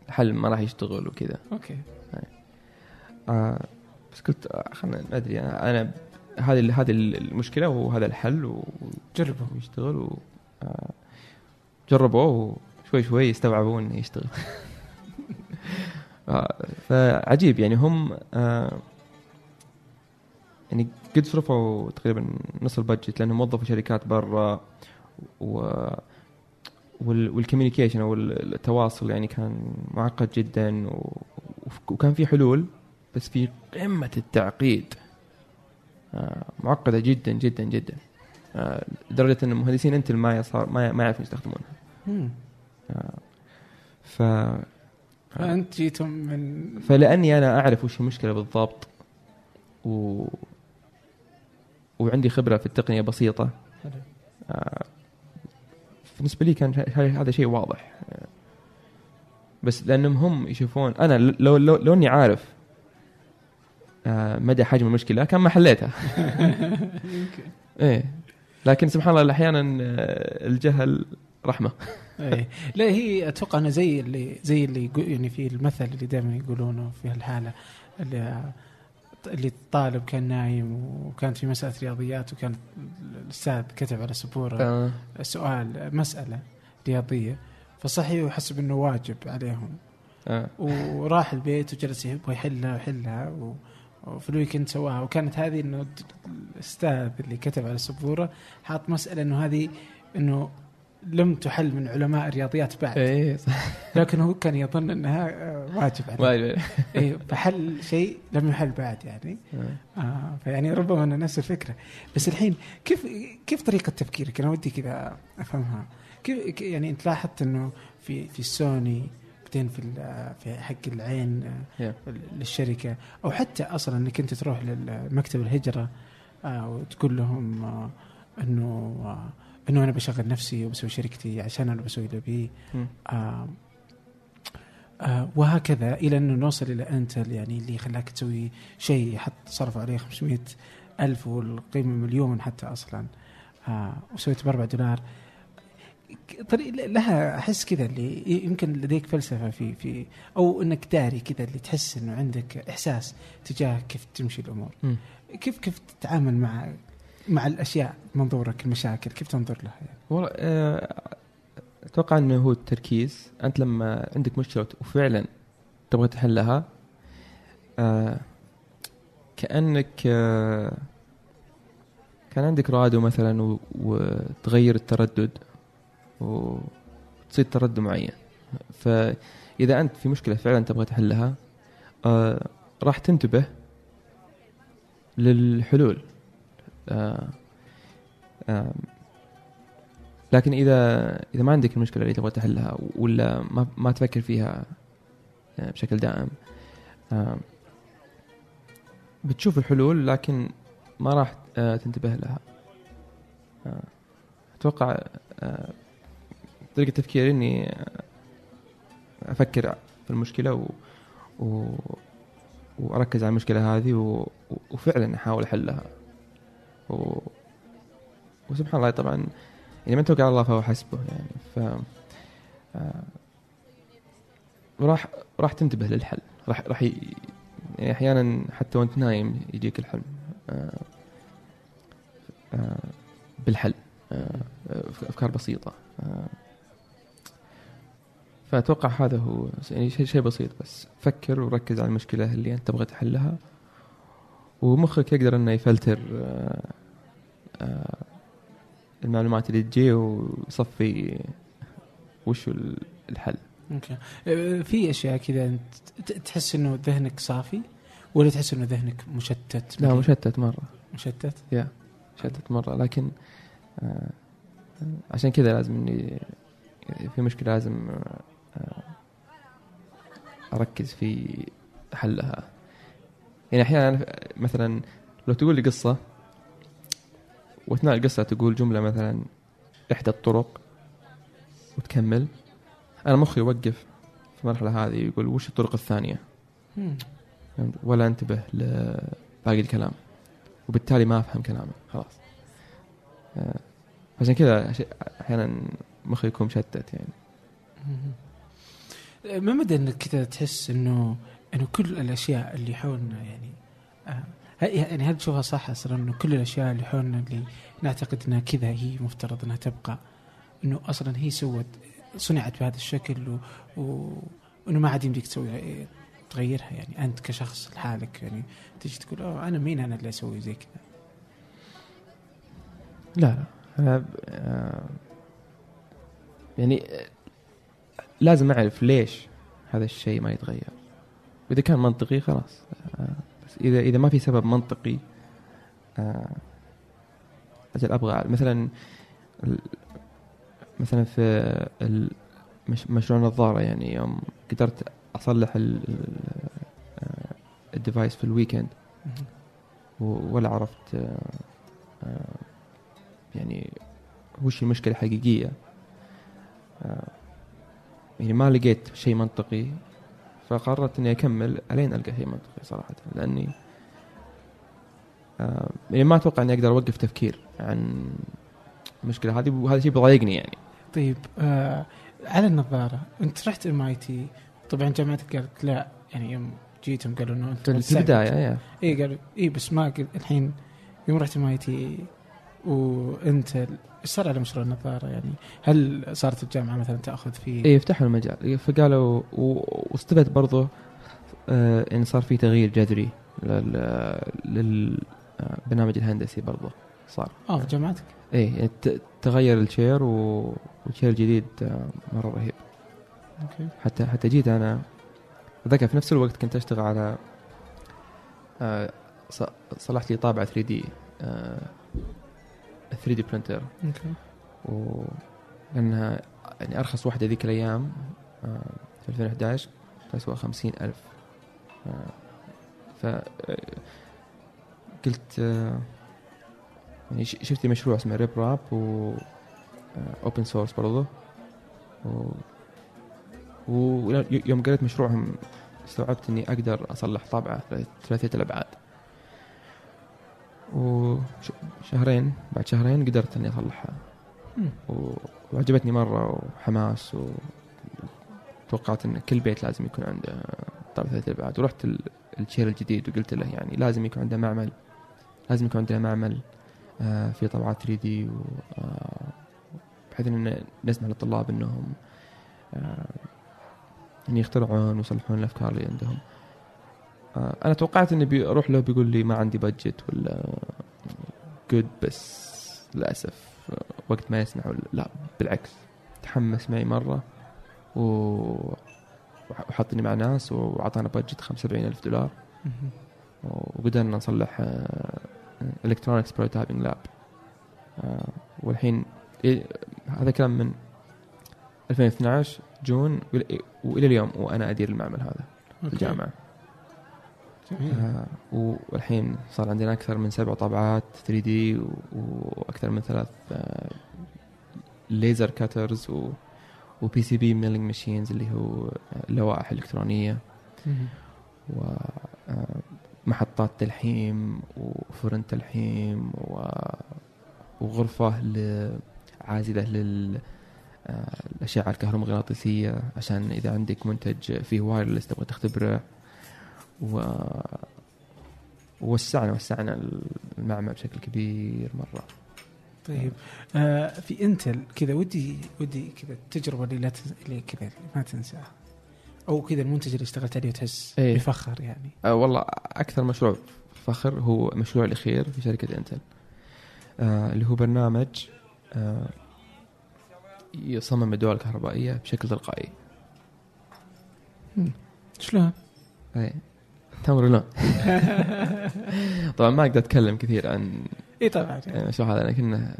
الحل ما راح يشتغل وكذا. okay. آه بس قلت آه، خلنا ما ادري أنا أنا هذه هذه المشكلة وهذا الحل و- جربوا. ويشتغل و آه. جربوه وشوي شوي استوعبوا انه يشتغل آه فعجيب يعني هم آه يعني قد صرفوا تقريبا نص ال budget لأنهم وظفوا شركات برا و وال communication أو التواصل يعني كان معقد جدا. وكان في حلول بس في قمة التعقيد آه، معقدة جدا جدا جدا لدرجه إن المهندسين انتل ما صار ما ما يعرفون يستخدمونها. مم. ف فانت جيتم من فلأني أنا أعرف وش المشكلة بالضبط و وعندي خبرة في التقنية بسيطة. آه، بالنسبة لي كان هذا شيء واضح. آه، بس لأنهم هم يشوفون أنا لو لو, لو إني عارف آه، مدى حجم المشكلة كان ما حليتها. إيه. لكن سبحان الله أحيانا آه، الجهل رحمة. إيه. لا هي أتوقع إنه زي اللي زي اللي يعني في المثل اللي دائما يقولونه في هالحالة اللي اللي الطالب كان نايم وكانت في مسألة رياضيات وكان الأستاذ كتب على سبورة آه، سؤال مسألة رياضية فصحي وحسب إنه واجب عليهم. آه، وراح البيت وجلس يبغى يحلها ويحلها و... وفي الويكند سواها. وكانت هذه إنه الأستاذ اللي كتب على السبورة حاط مسألة إنه هذه إنه لم تحل من علماء الرياضيات بعد. إيه صح. لكن هو كان يظن إنها آه، واجب عليه. إيه فحل شيء لم يحل بعد يعني. آه فيعني ربما أنا نفس الفكرة. بس الحين كيف كيف طريقة تفكيرك؟ أنا ودي كذا أفهمها. كيف يعني أنت لاحظت إنه في في السوني بعدين في في حق العين آه،. للشركة أو حتى أصلا إنك أنت تروح لمكتب الهجرة آه، وتقول لهم آه، إنه إنه أنا بشغل نفسي وبسوي شركتي عشان أنا بسوي اللي. آه آه وهكذا إلى أنه نوصل إلى انتل يعني اللي خلاك تسوي شيء حط صرفوا عليه 500 ألف والقيمة مليون حتى أصلا آه وسويته ب 4 دولار طريق لها أحس كذا اللي يمكن لديك فلسفة في في أو إنك داري كذا اللي تحس إنه عندك إحساس تجاه كيف تمشي الأمور. مم. كيف كيف تتعامل مع مع الأشياء منظورك المشاكل كيف تنظر لها يعني؟ والله آه، أتوقع إنه هو التركيز. أنت لما عندك مشكلة وفعلا تبغى تحلها آه، كأنك آه، كان عندك راديو مثلا وتغير التردد. وتصير تردد معين. فإذا أنت في مشكلة فعلا تبغى تحلها آه، راح تنتبه للحلول. آه، آم، لكن إذا إذا ما عندك المشكلة اللي تبغى تحلها ولا ما ما تفكر فيها آه، بشكل دائم آم، بتشوف الحلول لكن ما راح آه، تنتبه لها. آه، أتوقع آه، طريقة تفكيري إني أفكر في المشكلة و, و وأركز على المشكلة هذه و... وفعلا أحاول أحلها. و... وسبحان الله طبعا يعني من توكل على الله فهو حسبه يعني. ف آه، راح راح تنتبه للحل. راح راح ي... يعني أحيانا حتى وأنت نايم يجيك الحلم. آه، آه، بالحل. آه، أفكار بسيطة. فأتوقع هذا هو يعني شيء بسيط بس. فكر وركز على المشكلة اللي أنت تبغى تحلها. ومخك يقدر إنه يفلتر آه، آه، المعلومات اللي تجي ويصفي وش ال- الحل. أوكي. آه، في أشياء كذا أنت تحس إنه ذهنك صافي؟ ولا تحس إنه ذهنك مشتت لا مشتت مرة. مشتت؟ يا مشتت مرة. لكن عشان كذا لازم إني في مشكلة لازم أركز في حلها. يعني أحيانا مثلا لو تقول لي قصة وأثناء القصة تقول جملة مثلا إحدى الطرق وتكمل أنا مخي يوقف في المرحلة هذه يقول وش الطرق الثانية؟ ولا أنتبه لباقي الكلام. وبالتالي ما أفهم كلامه خلاص. آه، عشان كذا أحيانا مخي يكون مشتت يعني. ما مدى إنك كذا تحس إنه إنه كل الأشياء اللي حولنا يعني آه، يعني هل تشوفها صح أصلا إنه كل الأشياء اللي حولنا اللي نعتقد إنها كذا هي مفترض إنها تبقى؟ إنه أصلا هي سوت صنعت بهذا الشكل وإنه ما عاد يمديك تسوي تغيرها يعني. أنت كشخص لحالك يعني تجي تقول أوه أنا مين أنا اللي أسوي زي كذا؟ لا لا أنا ب- آه، يعني لازم أعرف ليش هذا الشيء ما يتغير. واذا كان منطقي خلاص. بس إذا إذا ما في سبب منطقي آه، أجل أبغى مثلا مثلا في مشروع النظارة يعني يوم قدرت أصلح آه، ال device في ال weekend. ولا عرفت آه، يعني وش المشكلة الحقيقية آه، يعني ما لقيت شيء منطقي فقررت إني أكمل ألين ألقى شيء منطقي صراحة لأني آه، يعني ما أتوقع إني أقدر أوقف تفكير عن المشكلة هذه وهذا شيء بيضايقني يعني. طيب آه على النظارة أنت رحت ام اي تي طبعا جامعتك قالت لا يعني يوم جيتهم قالوا إنه أنت في يا. اي قالوا اي بس ما قل الحين يوم رحت MIT وأنت إيش صار على مشروع النظارة يعني هل صارت الجامعة مثلا تأخذ فيه اي فتحوا المجال. فقالوا و- واستفدت برضو آه إن صار في تغيير جذري لل للبرنامج الهندسي برضو صار. آه في جامعتك؟ إيه يعني تغير ال chair وال chair الجديد آه، مرة رهيب. okay. حتى حتى جيت أنا أتذكر في نفس الوقت كنت أشتغل على آه، صلحت لي طابعة 3D 3D printer okay و لانها يعني أرخص واحدة ذيك الأيام آه، في 2011 تسوى 50 ألف. ف آه، قلت آه، يعني شفت مشروع اسمه RepRap و open source برضه و ويوم قريت مشروعهم استوعبت إني أقدر أصلح طابعه ثلاثية الأبعاد. وشهرين بعد شهرين قدرت إني. و- وعجبتني مرة وحماس وتوقعت إن كل بيت لازم يكون عنده طابعه ثلاثيه الابعاد ورحت ال- الشير الجديد وقلت له يعني لازم يكون عنده معمل لازم يكون عندنا معمل آه، في طبعات 3 دي بحيث إن نسمح للطلاب إنهم آه، إن يخترعون ويصلحون الأفكار اللي عندهم. آه، أنا توقعت إني بيروح له بيقول لي ما عندي بادجت ولا جود بس للأسف آه، وقت ما يسمح ولا لا بالعكس تحمس معي مرة و وحطني مع ناس وعطانا بادجت 75 ألف دولار. وقدرنا نصلح electronics prototyping lab والحين هذا كلام من 2012 June وإلى- وإلى اليوم وأنا أدير المعمل هذا في. الجامعة. آه، و- والحين صار عندنا أكثر من سبع طابعات 3D وأكثر من ثلاث laser cutters و PCB milling machines اللي هو آه، لوائح إلكترونية مهم. ومحطات تلحيم وفرن تلحيم و... وغرفة ل- عازلة لل آه، الأشعة الكهرومغناطيسية عشان إذا عندك منتج فيه وايرلس تبغى تختبره و ووسعنا وسعنا المعمل بشكل كبير مرة. طيب. آه في انتل كذا ودي ودي كذا التجربة اللي لا تنس... اللي كذا ما تنساها. أو كذا المنتج اللي اشتغلت عليه وتحس إيه. بفخر يعني. آه والله أكثر مشروع فخر هو مشروع الأخير في شركة انتل. آه اللي هو برنامج آه يصمم الدول الكهربائية بشكل تلقائي. شلون؟ اي تمر لا طبعا ما أقدر أتكلم كثير عن اي طبعا يعني. المشروع هذا لكنه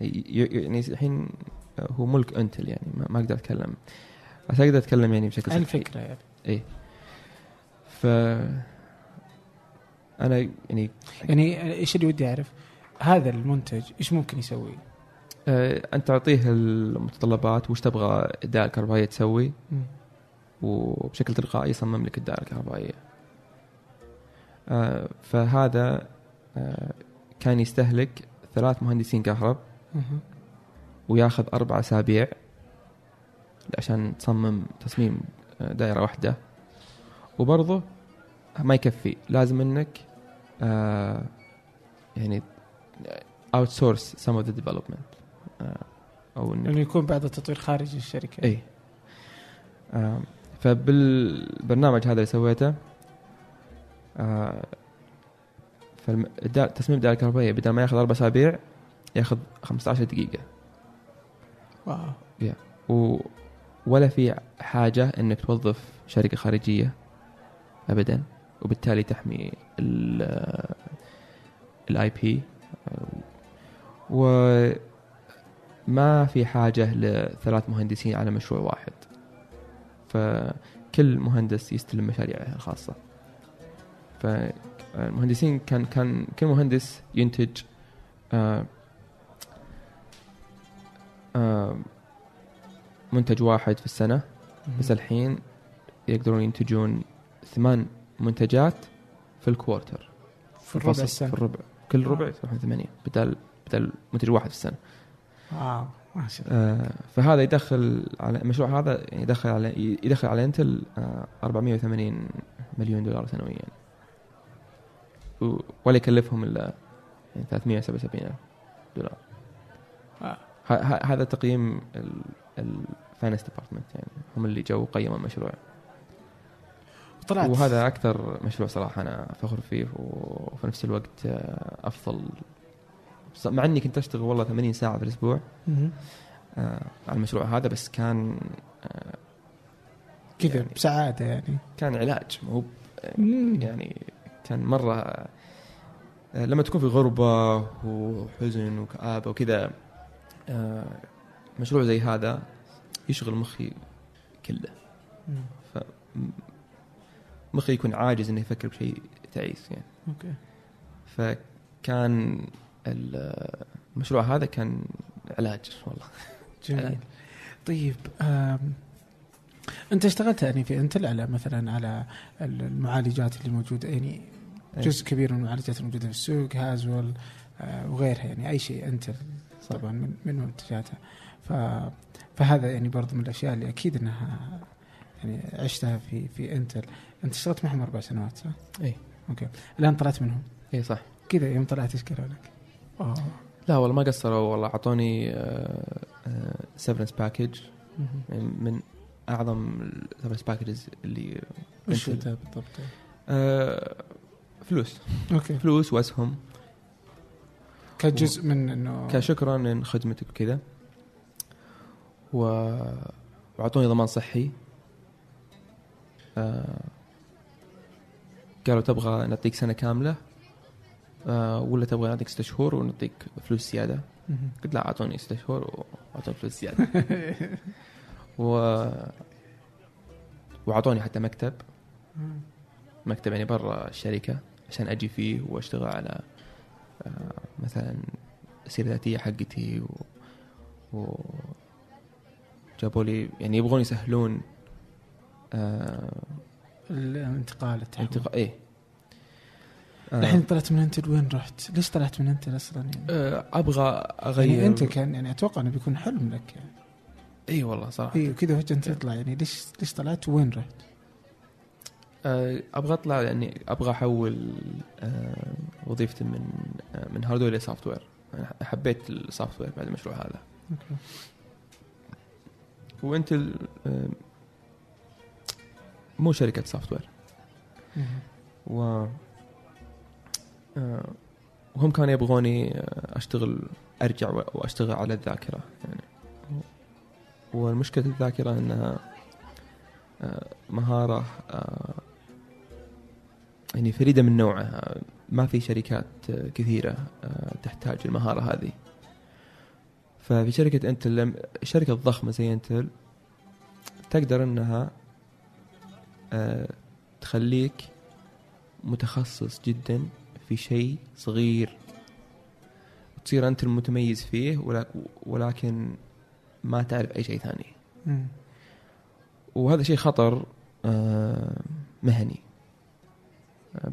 يعني الحين هو ملك أنتل يعني ما أقدر أتكلم بس أقدر أتكلم يعني بشكل عن. الفكرة يعني اي ف أنا يعني يعني إيش اللي ودي أعرف؟ هذا المنتج إيش ممكن يسوي؟ آه، أنت تعطيه المتطلبات وش تبغى الدائره الكهربائية تسوي. وبشكل تلقائي يصمم لك الدائره الكهربائية فهذا آه، كان يستهلك ثلاث مهندسين كهرب. وياخذ أربع أسابيع عشان تصمم تصميم آه، دائرة واحدة. وبرضه ما يكفي لازم إنك آه، يعني outsource some of the development أو انه يكون بعد التطوير خارج الشركة. اي فبالبرنامج هذا اللي سويته آه، فالدا- تصميم الدائره الكهربائية بدل ما ياخذ أربع اسابيع ياخذ 15 دقيقة. wow. و ولا في حاجة إنك توظف شركة خارجية ابدا وبالتالي تحمي ال IP وما في حاجة لثلاث مهندسين على مشروع واحد. فكل مهندس يستلم مشاريعه الخاصة. فالمهندسين كان كان كل مهندس ينتج آه آه منتج واحد في السنة. بس الحين يقدرون ينتجون ثمان منتجات في الكوارتر. في الربع السنة. في الربع. كل آه. ربع يصيرون ثمانية بدل بدل منتج واحد في السنة. wow ما شاء الله. آه فهذا يدخل على المشروع هذا يدخل على يدخل على Intel آه 480 مليون دولار سنويا. ولا يكلفهم إلا يعني 377 ألف دولار. آه. هذا تقييم ال finance department يعني. هم اللي جو قيموا المشروع. طلعت. وهذا أكثر مشروع صراحة أنا فخور فيه وفي نفس الوقت أفضل. مع إني كنت أشتغل والله 80 ساعة في الأسبوع. آه على المشروع هذا بس كان آه كذا يعني- بسعاده يعني. كان علاج مو. يعني كان مرة آه، لما تكون في غربة وحزن وكآبة وكذا آه مشروع زي هذا يشغل مخي كله. مم. مخي يكون عاجز إنه يفكر بشيء تعيس يعني. أوكي. فكان ال- المشروع هذا كان علاج والله. جميل. طيب أنت اشتغلت يعني في انتل على مثلا على المعالجات اللي موجودة يعني. جزء كبير من المعالجات الموجوده في السوق هازول آه، وغيرها يعني أي شيء انتل صح. طبعا من من منتجاتها ف فهذا يعني برضو من الأشياء اللي أكيد إنها يعني عشتها في في Intel أنت اشتغلت معهم أربع سنوات صح؟ اي okay الآن طلعت منهم اي صح كذا يوم طلعت إيش قالوا لك؟ آه لا والله ما قصروا والله أعطوني severance package مهم. من أعظم ال severance packages اللي وش بالضبط؟ فلوس. okay. فلوس وأسهم. كجزء من إنه كشكرا من خدمتك وكذا و... وأعطوني ضمان صحي. آه... قالوا تبغى نعطيك سنة كاملة. آه... ولا تبغى نعطيك ستة شهور ونعطيك فلوس زيادة. قلت لا أعطوني ستة شهور وأعطوني فلوس زيادة. و وأعطوني حتى مكتب. مكتب يعني برا الشركة. عشان أجي فيه وأشتغل على آه، مثلا السيره الذاتيه حقتي و, و جابوا لي يعني يبغون يسهلون آه الانتقال التحول. إيه. آه، الحين طلعت من انت وين رحت؟ ليش طلعت من انت أصلا يعني؟ آه أبغى أغير. يعني انت كان يعني أتوقع إنه بيكون حلم لك يعني. إي والله صراحة. إي وكذا فجاه تطلع يعني. ليش ليش طلعت وين رحت؟ آه أبغى أطلع يعني أبغى أحول آه وظيفتي من آه من hardware ل software أنا حبيت ال software بعد المشروع هذا. okay. و Intel مو شركة software. و وهم كانوا يبغوني أشتغل أرجع وأشتغل على الذاكرة يعني. والمشكلة الذاكرة إنها مهارة يعني فريدة من نوعها. ما في شركات كثيرة تحتاج المهارة هذه. ففي شركة انتل لم- شركة ضخمة زي انتل تقدر إنها آه، تخليك متخصص جدا في شيء صغير. تصير أنت المتميز فيه ولكن ما تعرف أي شيء ثاني. وهذا شيء خطر آه، مهني.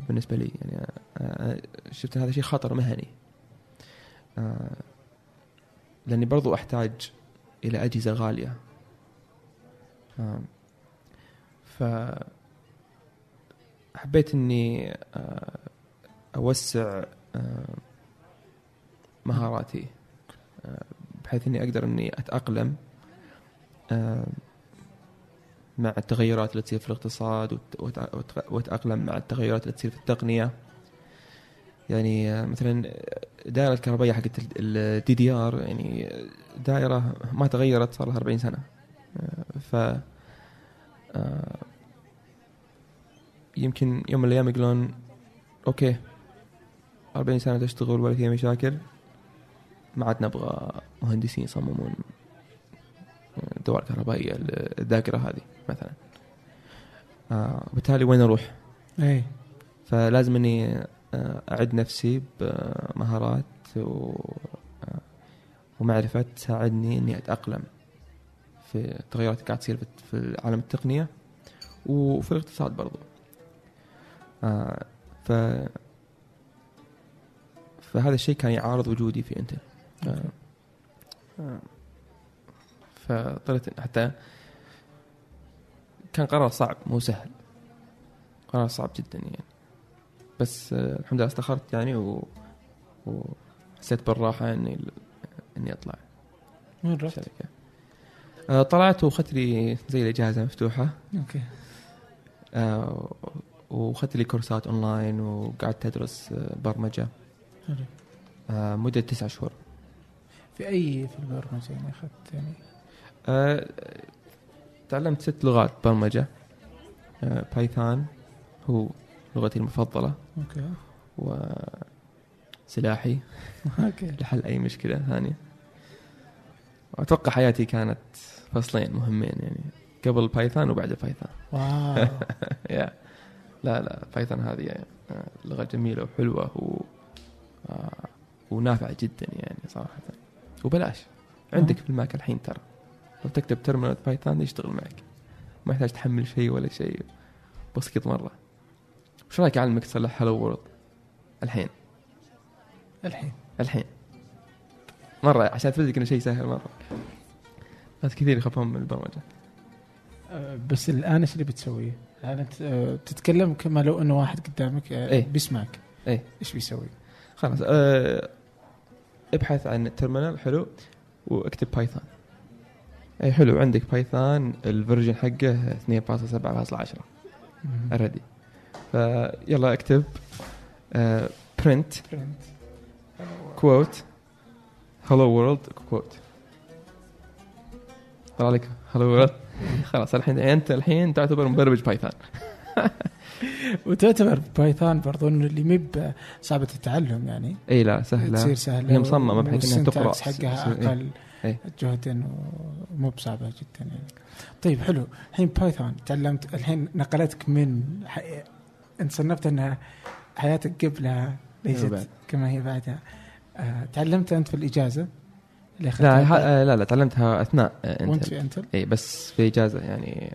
بالنسبة لي يعني آه، شفت هذا شيء خطر مهني. آه، لأني برضو أحتاج إلى أجهزة غالية. آه، ف حبيت إني آه، أوسع آه، مهاراتي آه، بحيث إني أقدر إني أتأقلم. آه، مع التغيرات اللي تصير في الاقتصاد واتاقلم مع التغيرات اللي تصير في التقنية. يعني مثلا الدائره الكهربائية حقت ال DDR يعني دائرة ما تغيرت صار لها 40 سنة. ف آه، يمكن يوم من الأيام يقولون أوكي 40 سنة تشتغل ولا فيها مشاكل ما عاد نبغى مهندسين يصممون دوائر كهربائية الذاكرة هذه. مثلا. آه، وبالتالي وين أروح؟ اي فلازم إني آه، أعد نفسي بمهارات و آه، ومعرفة تساعدني إني أتأقلم في التغيرات اللي قاعد تصير في- عالم التقنية وفي الاقتصاد برضو. آه، ف فهذا الشيء كان يعارض وجودي في إنتل. آه، آه، فطلعت حتى كان قرار صعب مو سهل. قرار صعب جدا يعني. بس آه، الحمد لله استخرت يعني و... وحسيت بالراحة إني إني أطلع. وين رحت؟ الشركة آه، طلعت وأخذت لي زي الإجازة مفتوحة. okay. آه، وأخذت لي كورسات أونلاين وقعدت أدرس برمجة. حلو. مدة تسعة شهور. في أي في البرمجة يعني أخذت يعني؟ تعلمت ست لغات برمجة. آه Python هو لغتي المفضلة. okay. وسلاحي okay. لحل أي مشكلة ثانية. واتوقع حياتي كانت فصلين مهمين يعني. قبل Python وبعد Python wow. يا لا لا Python هذه آه، لغة جميلة وحلوة و آه، ونافعة جدا يعني صراحة. وبلاش. عندك في ال Mac الحين ترى. لو تكتب terminal Python يشتغل معك. ما يحتاج تحمل شيء ولا شيء. بسيط مرة. وش رأيك اعلمك تصلح hello world الحين. الحين. الحين. مرة عشان لك إنه شيء سهل مرة. ناس كثير يخافون من البرمجة. آه، بس الآن إيش اللي بتسويه؟ الآن أنت آه، تتكلم كما لو إنه واحد قدامك آه، إيه. بيسمعك. إيه. إيش بيسوي؟ خلاص أه ابحث عن ال terminal حلو واكتب Python أي حلو. عندك Python ال version حقه 2.7.10 already في الـ اكتب أه print quote hello world quote طلع لك hello world خلاص الحين أنت الحين تعتبر مبرمج بايثون وتعتبر بايثون برضو إنه اللي مب صعبه التعلم يعني. إي لا سهلة. تصير سهلة هي مصممة بحيث تقرأ. وال syntax حقها س- إيه. إيه. جهدا ومو بصعبة جدا يعني طيب حلو الحين بايثون تعلمت الحين نقلتك من. أنت صنفت إنها حياتك قبلها ليست. كما هي بعدها آه تعلمت أنت في الإجازة لا ها- لا لا تعلمتها أثناء آه، وأنت انت في انتل اي بس في إجازة يعني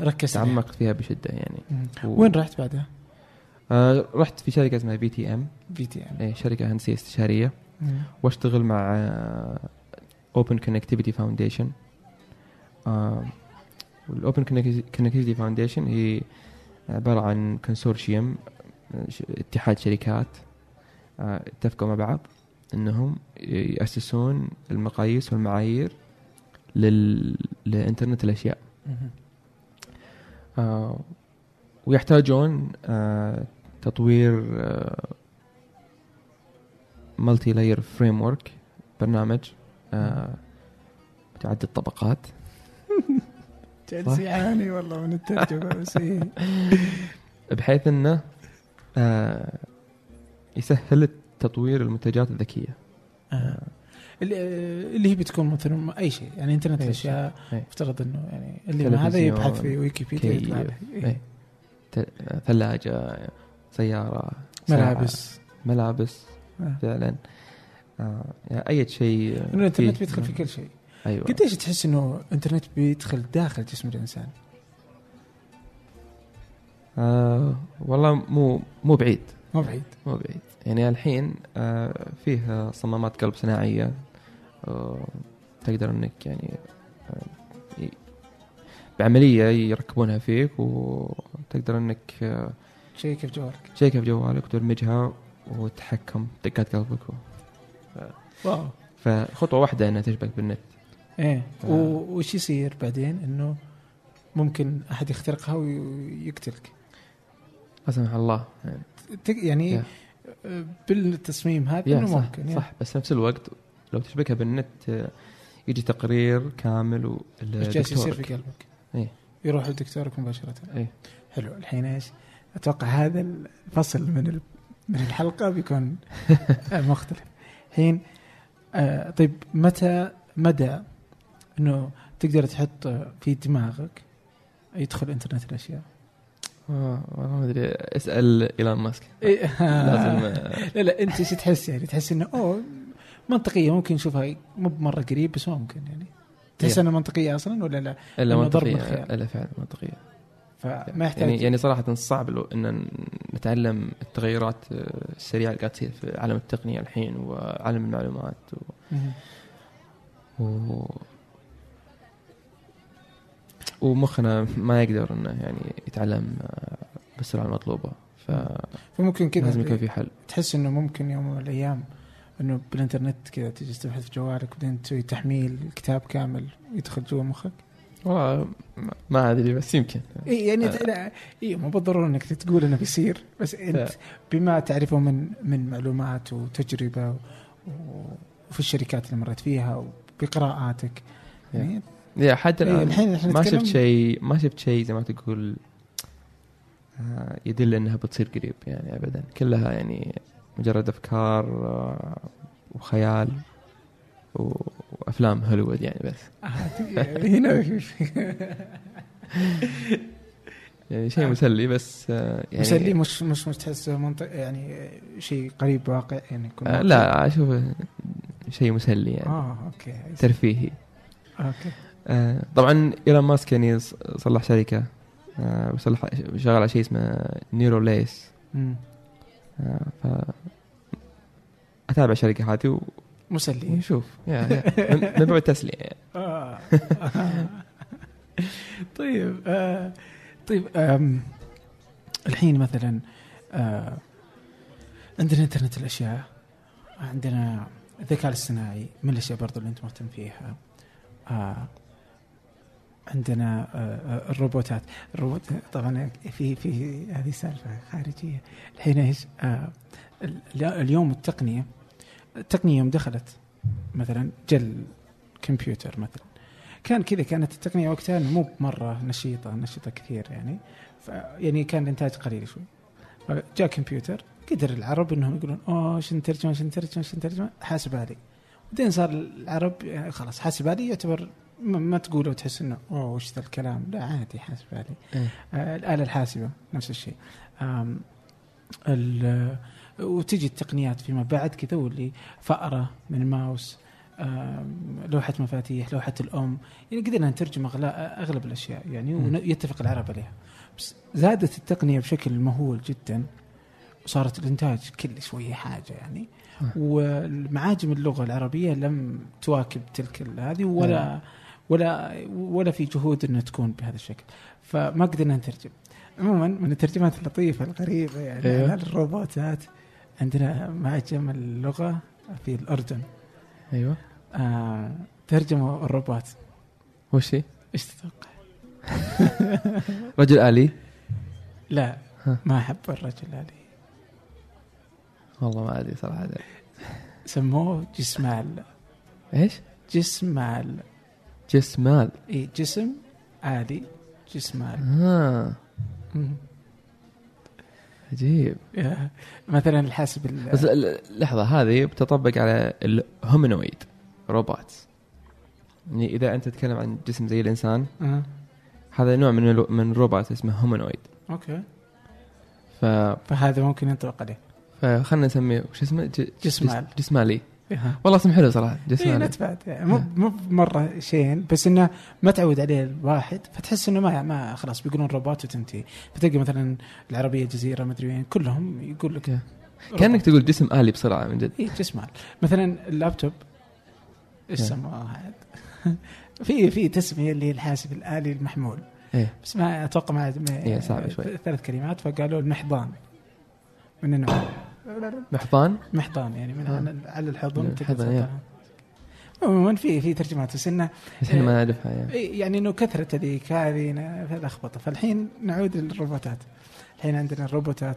ركزت. تعمقت فيها بشدة يعني مم. و- وين رحت بعدها؟ آه رحت في شركة اسمها بي تي ام في تي ام اي شركة هندسية استشارية وأشتغل مع Open Connectivity Foundation وال Open Connectivity Foundation هي عبارة عن consortium اتحاد شركات آه، اتفقوا مع بعض إنهم يأسسون المقاييس والمعايير لل... لإنترنت الأشياء. آه، ويحتاجون آه، تطوير multi-layer framework برنامج. متعدد طبقات جالس يعاني والله من الترجمة بس إيه. بحيث إنه آه، يسهل تطوير المنتجات الذكية آه. اللي اللي هي بتكون مثلا أي شيء يعني إنترنت الأشياء. افترض إنه يعني اللي ما هذا يبحث في ويكيبيديا يطلع له. إيه. ثلاجة سيارة ملابس ملابس آه. فعلا آه، يعني أي شيء الإنترنت بيدخل في كل شيء. أيوه. قديش تحس إنه الإنترنت بيدخل داخل جسم الإنسان؟ آه والله مو مو بعيد. مو بعيد. مو بعيد. يعني الحين آه فيه صمامات قلب صناعية آه تقدر إنك يعني آه بعملية يركبونها فيك وتقدر إنك آه شيء كيف جوالك. تشيكها في جوالك وتدمجها وتحكم دقات قلبك. واو فخطوة واحدة إنها تشبك بالنت إيه. و- وش يصير بعدين إنه ممكن أحد يخترقها ويقتلك لا سمح الله يعني يعني يا. بالتصميم هذا إنه صح ممكن. صح بس نفس الوقت لو تشبكها بالنت آه، يجي تقرير كامل إيش جالس يصير في قلبك؟ إيه. يروح لدكتورك مباشرة إيه. حلو الحين إيش؟ أتوقع هذا الفصل من من الحلقة بيكون مختلف. الحين آه طيب متى مدى إنه تقدر تحط في دماغك يدخل إنترنت الأشياء؟ آه والله ما أدري اسأل إيلون ماسك إيه لازم آه، لا لا أنت إيش تحس يعني؟ تحس إنه أوه منطقية ممكن نشوفها مو بمرة قريب بس ممكن يعني. تحس إيه. إنها منطقية أصلا ولا لا؟ إلا منطقية. إلا فعلا منطقية فما يحتاج. يعني يعني صراحة صعب لو إن نتعلم التغيرات آه، السريعة اللي قاعد تصير في عالم التقنية الحين وعالم المعلومات و. و... ومخنا ما يقدر إنه يعني يتعلم آه، بالسرعه المطلوبة. فلازم فممكن كذا يكون في حل. تحس إنه ممكن يوم من الأيام إنه بالإنترنت كذا تجلس تبحث في جوالك بعدين تسوي تحميل كتاب كامل يدخل جوا مخك. ما أدري بس يمكن. إي يعني لا إي مو بالضرورة إنك تقول إنه بيصير بس أنت بما تعرفه من من معلومات وتجربة وفي الشركات اللي مريت فيها وبقراءاتك يعني يا حتى الآن الحين ما شفت شيء ما شفت شيء زي ما تقول آه، يدل إنها بتصير قريب يعني ابدا. كلها يعني مجرد أفكار آه، وخيال. وأفلام هوليوود يعني بس. هنا يعني شيء مسلي بس آه، يعني مسلي مش مش مش تحس منطق يعني شيء قريب واقع يعني يكون آه،. لا أشوفه شيء مسلي يعني. آه okay ترفيهي. okay. آه، طبعا إيلون ماسك يعني صلح شركة آه، وصلح شغال على شيء اسمه نيرو ليس. آه، ف أتابع الشركة هذه مسلي. من من باب التسليه يعني. آه. طيب آه. طيب آم. الحين مثلا آه. عندنا إنترنت الأشياء عندنا الذكاء الاصطناعي من الأشياء برضو اللي أنت مهتم فيها آه. عندنا آه، آه، الروبوتات الروبوت طبعا في في هذه سالفة خارجية الحين إيش آه. ال- اليوم التقنية التقنيه يوم دخلت مثلا جل كمبيوتر مثلا. كان كذا كانت التقنية وقتها مو مرة نشيطة نشيطة كثير يعني. ف يعني كان الإنتاج قليل شوي. فجاء كمبيوتر قدر العرب إنهم يقولون أوه إيش نترجم إيش نترجم إيش نترجم حاسب آلي بعدين صار العرب يعني خلاص حاسب آلي يعتبر ما, تقوله وتحس إنه أوه وش ذا الكلام؟ لا عادي حاسب آلي إيه. آه، الآلة الحاسبة نفس الشيء. وتجي التقنيات فيما بعد كذا واللي فأرة من ماوس لوحة مفاتيح لوحة الأم يعني قدرنا نترجم أغلب الأشياء يعني. ويتفق العرب عليها بس زادت التقنية بشكل مهول جدا وصارت الإنتاج كل شوية حاجة يعني. والمعاجم اللغة العربية لم تواكب تلك هذه ولا ولا ولا في جهود إنها تكون بهذا الشكل فما قدرنا نترجم عموما من الترجمات اللطيفة الغريبة يعني أيوه. الروبوتات عندنا معجم اللغة في الأردن. أيوه. آه ترجموا الروبوت. وش هي؟ إيش تتوقع؟ رجل آلي؟ لا ها. ما أحب الرجل هذه والله ما أدري صراحة. سموه جسمال. إيش؟ جسمال. جسمال. إي جسم آلي جسمال. آه. مم. عجيب يا. مثلا الحاسب ال- بس لحظة هذه بتطبق على الهومينويد روبوت يعني إذا أنت تتكلم عن جسم زي الإنسان آه. هذا نوع من الو- من الروبوت اسمه humanoid okay ف فهذا ممكن ينطبق عليه فخلنا نسميه وش اسمه ج- جسمال. جس- جسمالي. والله اسم حلو صراحة اي جسمالي not bad يعني مو مو مرة شين بس إنه ما تعود عليه الواحد فتحس إنه ما ما خلاص بيقولون روبوت وتنتهي فتلقى مثلا العربية الجزيرة ما أدري وين كلهم يقول لك okay كأنك تقول جسم آلي بسرعة من جد. اي جسم آل. مثلا اللابتوب إيش إيه. سموه؟ عاد؟ في في تسمية اللي هي الحاسب الآلي المحمول. إيه. بس ما أتوقع ما ما- إيه، صعبة شوي. ثلاث كلمات فقالوا المحضان. من النوع. محضان محضان يعني من آه. على- الحضن الحضن،. عموما في في ترجمات بس انه إحنا ما نعرفها يعني يعني إنه كثرة هذيك هذه لخبطه فالحين نعود للروبوتات الحين عندنا الروبوتات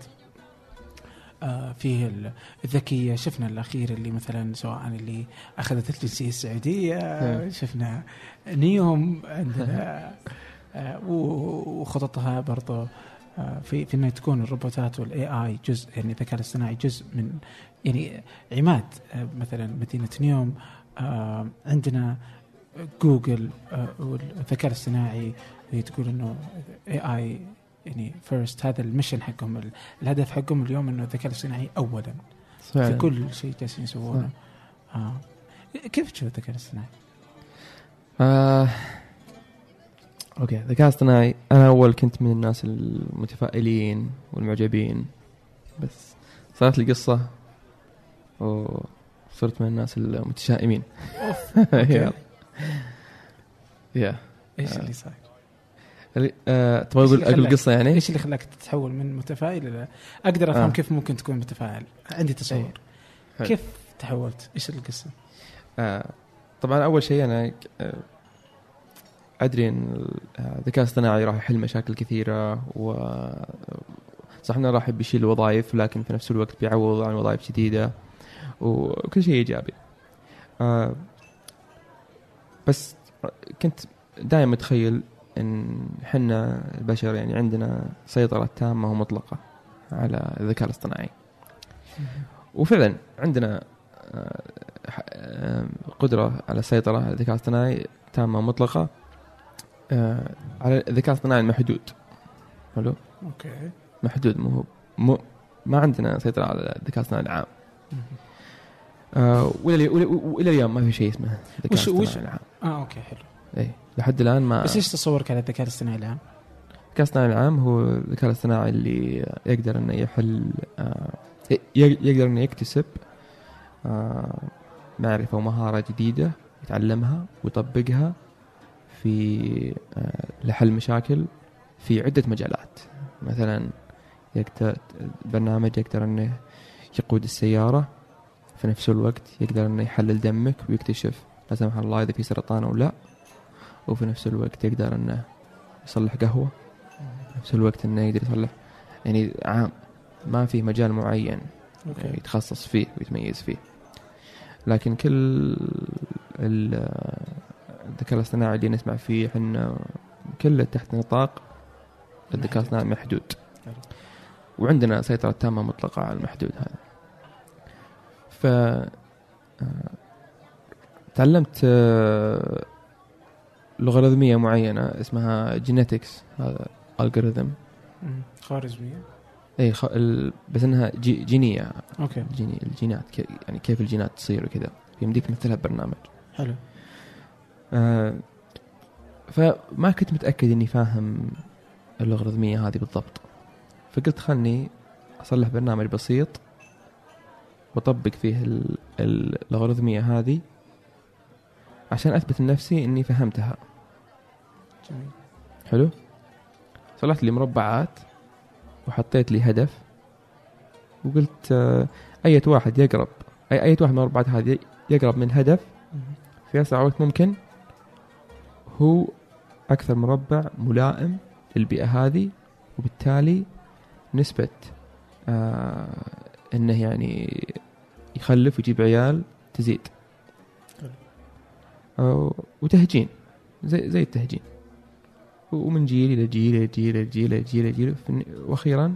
آه فيه ال- الذكية شفنا الأخير اللي مثلا سواء اللي أخذت الجنسية السعودية نعم. شفنا نيوم عندنا آه وخططها برضو آه في في إنه تكون الروبوتات وال AI جزء يعني الذكاء الاصطناعي جزء من يعني عماد آه مثلا مدينة نيوم آه عندنا جوجل آه والذكاء الاصطناعي هي تقول إنه AI يعني first هذا ال mission حقهم ال- الهدف حقهم اليوم إنه الذكاء الاصطناعي اولا في فعلاً. كل شيء جالسين يسوونه آه. كيف تشوف الذكاء الاصطناعي؟ آه... okay ذكاء اصطناعي أنا أول كنت من الناس المتفائلين والمعجبين بس صارت لي قصة وصرت من الناس المتشائمين يا يا إيش آه. اللي صاير؟ آه، تبغى أقول أقول قصة يعني؟ إيش اللي خلاك تتحول من متفائل إلى أقدر أفهم آه. كيف ممكن تكون متفائل عندي تصور حلو. كيف تحولت؟ إيش القصة؟ آه، طبعا أول شيء أنا آه، أدري إن الذكاء الاصطناعي راح يحل مشاكل كثيرة و صح إنه راح بيشيل وظائف لكن في نفس الوقت بيعوض عن وظائف جديدة وكل شيء إيجابي. آه، بس كنت دائما متخيل إن إحنا البشر يعني عندنا سيطرة تامة ومطلقة على الذكاء الاصطناعي. وفعلا عندنا آه، آه، قدرة على السيطرة على الذكاء الاصطناعي تامة ومطلقة. آه، على الذكاء الاصطناعي المحدود. حلو؟ أوكي. محدود مو هو مو ما عندنا سيطرة على الذكاء الاصطناعي العام. آه وإلى والى اليوم ما في شيء اسمه الذكاء الاصطناعي العام. آه أوكي حلو. اي لحد الآن ما بس إيش تصورك على الذكاء الاصطناعي الان؟ الذكاء الاصطناعي العام هو الذكاء الاصطناعي اللي يقدر إنه يحل آه، يقدر إنه يكتسب آه، معرفة ومهارة جديدة يتعلمها ويطبقها في آه، لحل مشاكل في عدة مجالات. مثلا يقدر برنامج يقدر إنه يقود السيارة في نفس الوقت يقدر إنه يحلل دمك ويكتشف لا سمح الله إذا في سرطان أو لا. وفي نفس الوقت يقدر إنه يصلح قهوة. في نفس الوقت إنه يقدر يصلح يعني عام ما في مجال معين أوكي. يتخصص فيه ويتميز فيه. لكن كل ال- الذكاء الاصطناعي اللي نسمع فيه إحنا كله تحت نطاق الذكاء الاصطناعي محدود. وعندنا سيطرة تامة مطلقة على المحدود هذا. ف آه، تعلمت آه، لوغاريتمية معينة اسمها genetics هذا algorithm. خوارزمية إي خ... ال... بس إنها جي... جينية. okay. جيني الجينات كي... يعني كيف الجينات تصير وكذا. يمديك تمثلها ببرنامج. حلو. فما كنت متأكد إني فاهم اللوغاريتميه هذه بالضبط. فقلت خلني أصلح برنامج بسيط وأطبق فيه ال- اللوغاريتميه هذه عشان أثبت لنفسي إني فهمتها. جميل. حلو؟ صلحت لي مربعات وحطيت لي هدف وقلت آه، أية واحد يقرب أي أية واحد من المربعات هذه يقرب من مم. في أسرع وقت ممكن. هو أكثر مربع ملائم للبيئة هذه وبالتالي نسبة آه إنه يعني يخلف ويجيب عيال تزيد. آه وتهجين زي زي التهجين ومن جيل إلى جيل إلى جيل إلى جيل جيل, إلى جيل في الن- وأخيرا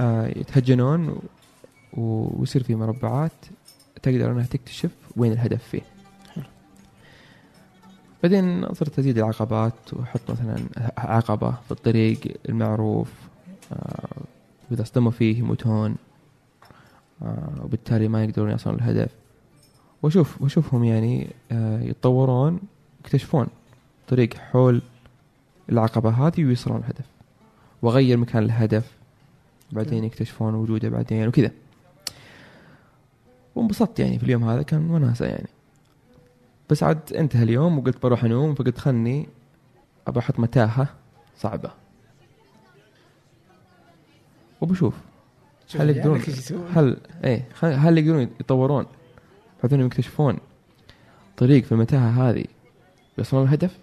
آه يتهجنون ويصير في مربعات تقدر إنها تكتشف وين الهدف فيه. بعدين صرت أزيد العقبات وأحط مثلا عقبة في الطريق المعروف آه واذا اصطدموا فيه يموتون آه وبالتالي ما يقدرون يصلون الهدف واشوف وأشوفهم يعني آه يتطورون يكتشفون طريق حول العقبة هذه ويوصلون الهدف وغير مكان الهدف بعدين يكتشفون وجوده بعدين وكذا. وانبسطت يعني في اليوم هذا كان وناسة يعني. بس عاد انتهى اليوم وقلت بروح انوم فقلت خلني ابى أحط متاهة صعبة. وبشوف. شوف هل يعني يقدرون إيش يسوون؟ هل إيه هل يقدرون يتطورون؟ بحيث انهم يكتشفون طريق في المتاهة هذه يوصلون الهدف.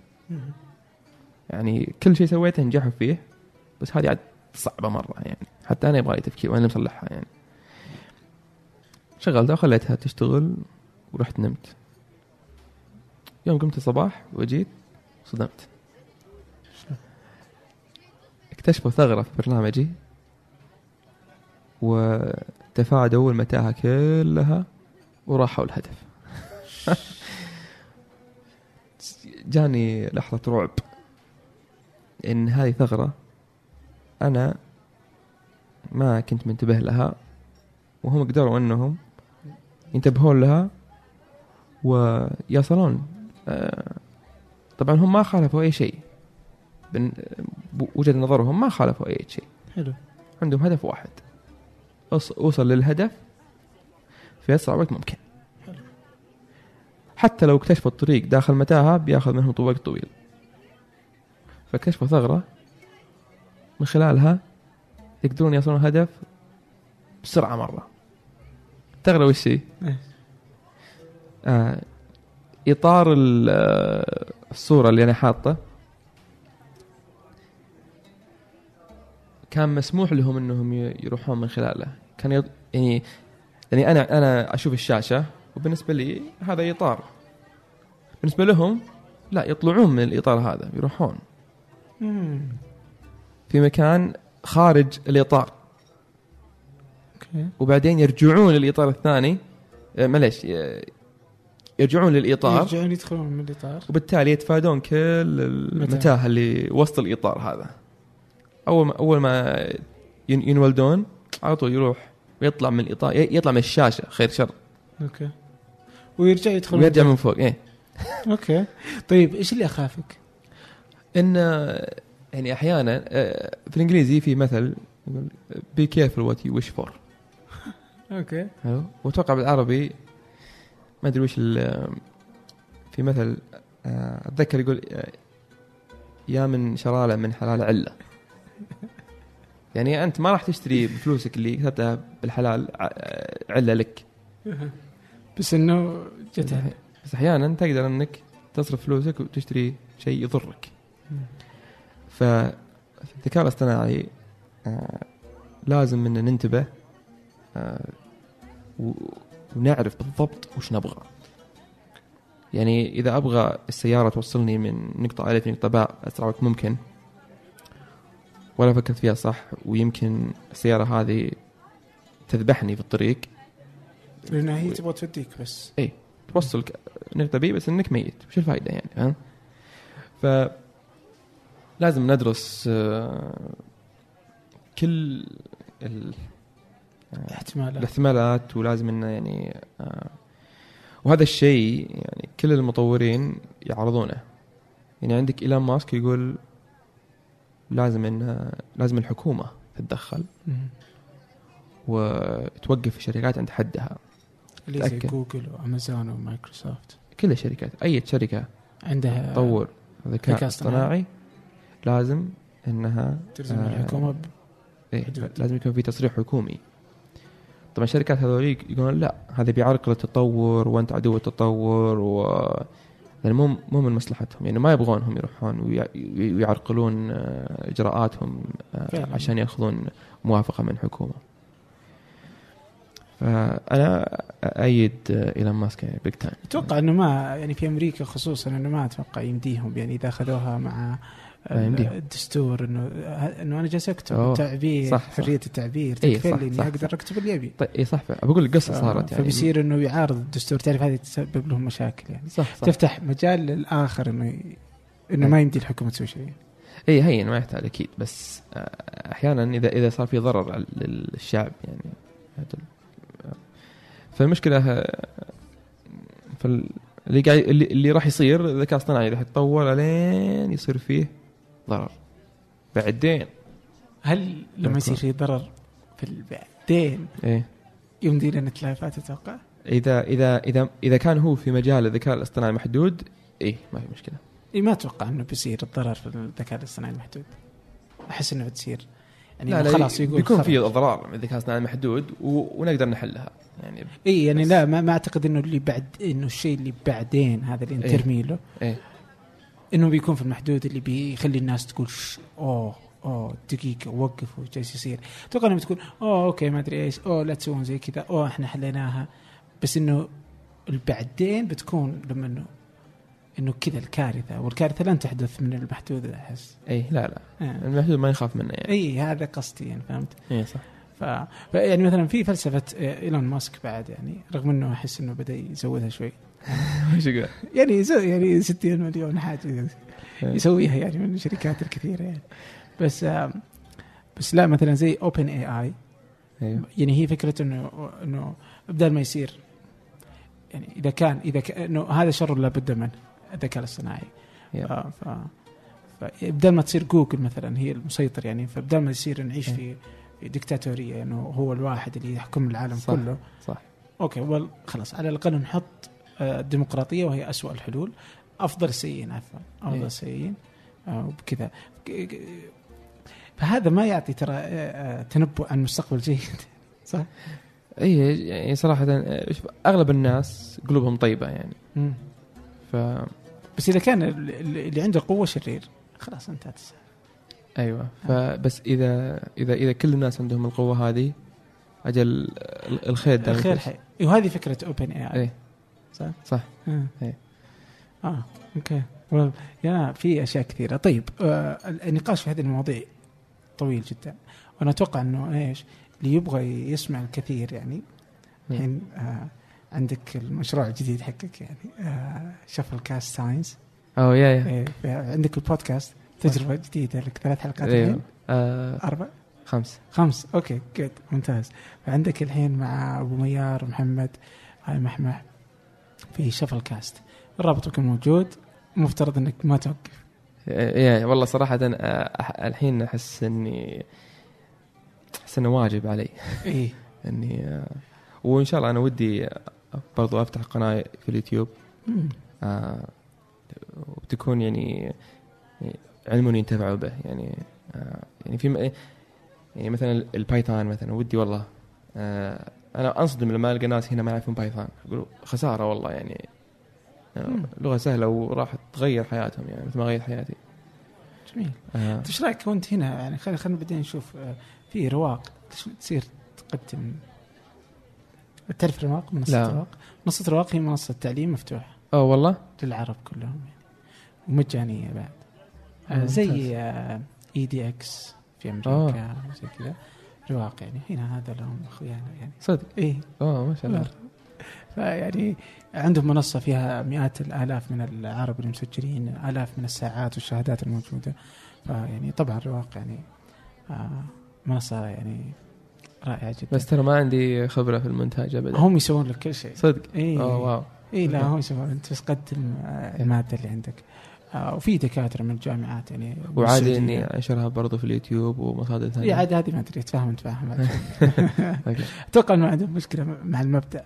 يعني كل شيء سويته نجحوا فيه بس هذه عاد صعبة مرة يعني. حتى أنا يبغى لي تفكير وأنا مصلحها يعني. شغلتها وخليتها تشتغل ورحت نمت. يوم قمت الصباح وجيت صدمت. اكتشفوا ثغرة في برنامجي وتفادوا المتاهة كلها وراحوا الهدف. جاني لحظة رعب. إن هذه ثغرة أنا ما كنت منتبه لها وهم قدروا إنهم ينتبهون لها ويصلون طبعا هم ما خالفوا أي شيء. بن- بوجهة نظرهم ما خالفوا أي شيء. حلو. عندهم هدف واحد. أوصل للهدف في أسرع وقت ممكن. حلو. حتى لو اكتشفوا الطريق داخل متاهة بياخذ منهم وقت طويل. فاكتشفوا ثغرة من خلالها يقدرون يصلون الهدف بسرعة مرة. الثغره وش هي؟ إيه. آه إطار الصورة اللي أنا حاطة كان مسموح لهم إنهم يروحون من خلاله. كان يعني يعني أنا أنا أشوف الشاشة وبالنسبة لي هذا إطار. بالنسبة لهم لا يطلعون من الإطار هذا يروحون. في مكان خارج الإطار. وبعدين يرجعون للإطار الثاني. آه، معليش آه، يرجعون للإطار. يرجعون يدخلون من الإطار. وبالتالي يتفادون كل المتاهة اللي وسط الإطار هذا. أول ما أول ما ين- ينولدون على طول يروح ويطلع من الإطار يطلع من الشاشة خير شر. okay. ويرجع يدخل ويرجع من فوق إيه. okay. طيب إيش اللي أخافك؟ إن يعني أحيانا آه، في الإنجليزي في مثل يقول be careful what you wish for okay. حلو؟ وأتوقع بالعربي ما أدري وش ال- في مثل آه، أتذكر يقول آه، يا من شرالة من حلال علة. يعني أنت ما راح تشتري بفلوسك اللي كتبتها بالحلال آه، علة لك. بس إنه جت بس أحيانا تقدر إنك تصرف فلوسك وتشتري شيء يضرك. فالذكاء الاصطناعي آه، لازم ان ننتبه آه، و- ونعرف بالضبط وش نبغى. يعني إذا أبغى السيارة توصلني من نقطة الف لنقطه باء أسرع وقت ممكن. ولا فكرت فيها صح ويمكن السيارة هذه تذبحني في الطريق. لأن هي تبغى توديك بس. توصلك نقطة بي بس إنك ميت وش الفائدة يعني ها ف لازم ندرس آه، كل ال- احتمالات الاحتمالات ولازم إنه يعني آه، وهذا الشيء يعني كل المطورين يعرضونه يعني عندك ايلون ماسك يقول لازم ان لازم الحكومة تتدخل. وتوقف الشركات عند حدها اللي زي. جوجل وأمازون ومايكروسوفت كل الشركات أي شركة عندها تطور ذكاء اصطناعي. لازم إنها تلزم آه، الحكومة ب- إيه حدود. لازم يكون في تصريح حكومي طبعا الشركات هذوليك يقولون لا هذا بيعرقل التطور وأنت عدو التطور و يعني مو مو من مصلحتهم يعني ما يبغونهم يروحون ويع- ويعرقلون آه، إجراءاتهم آه،. عشان يأخذون موافقة من حكومة فأنا أؤيد آه، ايلون ماسك يعني big time أتوقع إنه ما يعني في أمريكا خصوصا إنه ما أتوقع يمديهم يعني إذا أخذوها مع. الدستور إنه إنه أنا جالس أكتب. تعبير صح،. حرية التعبير إيه، تكفل لي إني أقدر. أكتب اللي أبي طيب اي صح بقول القصة ف- صارت يعني فبيصير إنه يعارض الدستور تعرف هذه تسبب لهم مشاكل يعني صح صح تفتح مجال للآخر إنه إنه إيه. ما يمدي الحكومة تسوي شيء اي هين ما يحتاج أكيد بس آه، أحيانا إذا إذا صار في ضرر للشعب يعني آه، فالمشكلة آه، فال اللي قاعد اللي, اللي راح يصير الذكاء الاصطناعي راح يتطور لين يصير فيه ضرر. بعدين هل لما يصير في ضرر في بعدين إيه. يمدي لنا تلافات أتوقع؟ إذا إذا إذا إذا كان هو في مجال الذكاء الاصطناعي محدود إيه ما في مشكلة. اي ما أتوقع إنه بيصير الضرر في الذكاء الاصطناعي المحدود. أحس إنه بتصير. يعني لا خلاص يقول بيكون. في إضرار من الذكاء الاصطناعي محدود و... ونقدر نحلها. يعني اي يعني. لا ما, ما أعتقد إنه اللي بعد إنه الشيء اللي بعدين هذا اللي انت إيه. ترمي له. إيه. إنه بيكون في المحدود اللي بيخلي الناس تقول أوه أوه دقيقة وقفوا جالس يصير. أتوقع انها بتكون أوه أوكي ما أدري إيش أوه لا تسوون زي كذا أوه إحنا حليناها. بس إنه البعدين بتكون لما إنه إنه كذا الكارثة والكارثة لن تحدث من المحدود أحس. إيه لا لا. آه. المحدود ما يخاف منه يعني. اي هذا قصدي يعني فهمت؟ إيه صح. ف... ف- يعني مثلا في فلسفة آه، إيلون ماسك بعد يعني رغم إنه أحس إنه بدأ يزودها شوي. إيش يقول؟ يعني يعني 60 مليون حاجة إيه. يسويها يعني من الشركات الكثيرة يعني بس آم، بس لا مثلا زي OpenAI يعني هي فكرة إنه إنه بدل ما يصير يعني إذا كان إذا كان إنه هذا شر لابد منه الذكاء الاصطناعي ف, yep. ف فبدل ما تصير جوجل مثلا هي المسيطر يعني فبدل ما يصير نعيش إيه. في ديكتاتوريه إنه هو الواحد اللي يحكم العالم صح. كله صح okay well خلاص على الأقل نحط آه، الديمقراطية وهي أسوأ الحلول. أفضل السيئين عفوا أفضل إيه. السيئين آه، وبكذا فهذا ما يعطي ترى آه، آه، تنبؤ عن مستقبل جيد. صح؟ اي يعني صراحة آه، أغلب الناس قلوبهم طيبة يعني. ف بس إذا كان ال- ال- اللي عنده قوة شرير خلاص انتهت السالفة. أيوه. فبس إذا إذا إذا كل الناس عندهم القوة هذه أجل ال- الخير دائما. الخير. حي. وهذه فكرة OpenAI إيه. صح؟ صح. آه. إيه. آه okay. well, yeah في أشياء كثيرة. طيب آه النقاش في هذه المواضيع طويل جدا. وأنا أتوقع إنه إيش اللي يبغى يسمع الكثير يعني مم. الحين آه عندك المشروع الجديد حقك يعني آه شفل كاست science أو yeah yeah. إيه عندك البودكاست تجربة جديدة لك. ثلاث حلقات أيوه الحين؟ آه أربع؟ خمس. خمس. okay good ممتاز. فعندك الحين مع أبو ميار محمد هاي محمح في شفل كاست الرابط بيكون موجود مفترض إنك ما توقف. yeah والله صراحة أنا أح- الحين أحس إني أحس إنه واجب علي. إيه. إني آه، وإن شاء الله أنا ودي برضو أفتح قناة في اليوتيوب. آه، وتكون يعني يعني علم ينتفعوا به. يعني آه، يعني في م- يعني مثلا ال Python مثلا ودي والله آه، أنا أنصدم لما ألقى ناس هنا ما يعرفون Python. يقولوا خسارة والله يعني. آه،. لغة سهلة وراح تغير حياتهم يعني مثل ما غيرت حياتي. جميل. آه، انت إيش رأيك وأنت هنا؟ يعني خلينا خلينا بعدين نشوف آه، في رواق تصير تقدم. تعرف رواق؟ منصة لا. رواق؟ منصة رواق هي منصة تعليم مفتوحة. أه والله؟ للعرب كلهم يعني. ومجانية بعد. آه،. زي اي دي إكس في أمريكا زي كذا. رواق يعني. هنا هذا لهم اخويانا يعني. صدق؟ إيه. آه ما شاء الله. فيعني عندهم منصة فيها مئات الآلاف من العرب المسجلين آلاف من الساعات والشهادات الموجودة. فيعني طبعا رواق يعني آه منصة يعني رائعة جدا. بس ترى ما عندي خبرة في المونتاج ابدا. هم يسوون لك كل شيء. صدق؟ اي واو. اي لا. هم يسوون. أنت بس قدم المادة اللي عندك. وفي دكاترة من الجامعات يعني وعادي. إني انشرها برضو في اليوتيوب ومصادر ثانية. عاد هذه ما أدري تفاهم تفاهم okay. أتوقع إنه عندهم مشكلة مع المبدأ.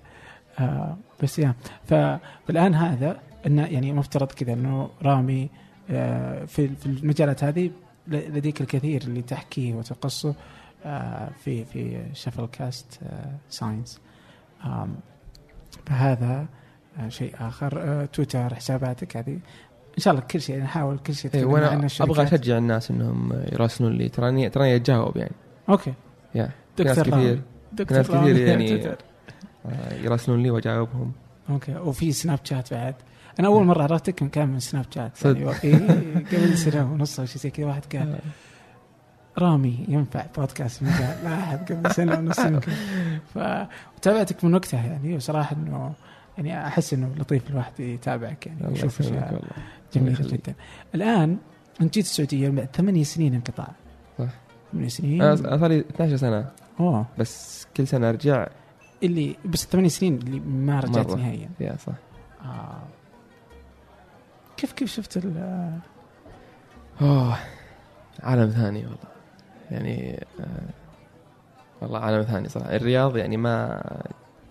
آه بس yeah فالآن هذا انه يعني مفترض كذا إنه رامي آه في في المجالات هذه لديك الكثير اللي تحكيه وتقصه آه في في شفل كاست آه science فهذا آه شيء آخر. آه تويتر حساباتك هذه. إن شاء الله كل شيء نحاول كل شيء إيه، وأنا. أبغى أشجع الناس إنهم يراسلون لي. تراني تراني أتجاوب يعني. okay. yeah. ناس دكتور رامي. كثير دكتور ناس كثير رامي. يعني-. آه، يراسلون لي وأجاوبهم. okay. وفي سناب شات بعد. أنا أول مرة عرفتك من كان من سناب شات. صدق. يعني قبل سنة ونص أو شيء زي كذا واحد قال رامي ينفع بودكاست من قال. لاحظ قبل سنة ونص يمكن. فتابعتك من وقتها يعني. وصراحة إنه يعني أحس إنه لطيف الواحد يتابعك يعني الله يشوف يخليك. جدا الآن أنت جيت السعودية بعد ثمانية سنين انقطاع. صح. ثمانية سنين. أنا صار لي 12 سنة. أوه. بس كل سنة أرجع. اللي بس ثمانية سنين اللي ما رجعت مرة. نهائيا. يا صح. آه. كيف كيف شفت ال أوه. عالم ثاني والله. يعني آه والله عالم ثاني صراحة. الرياض يعني ما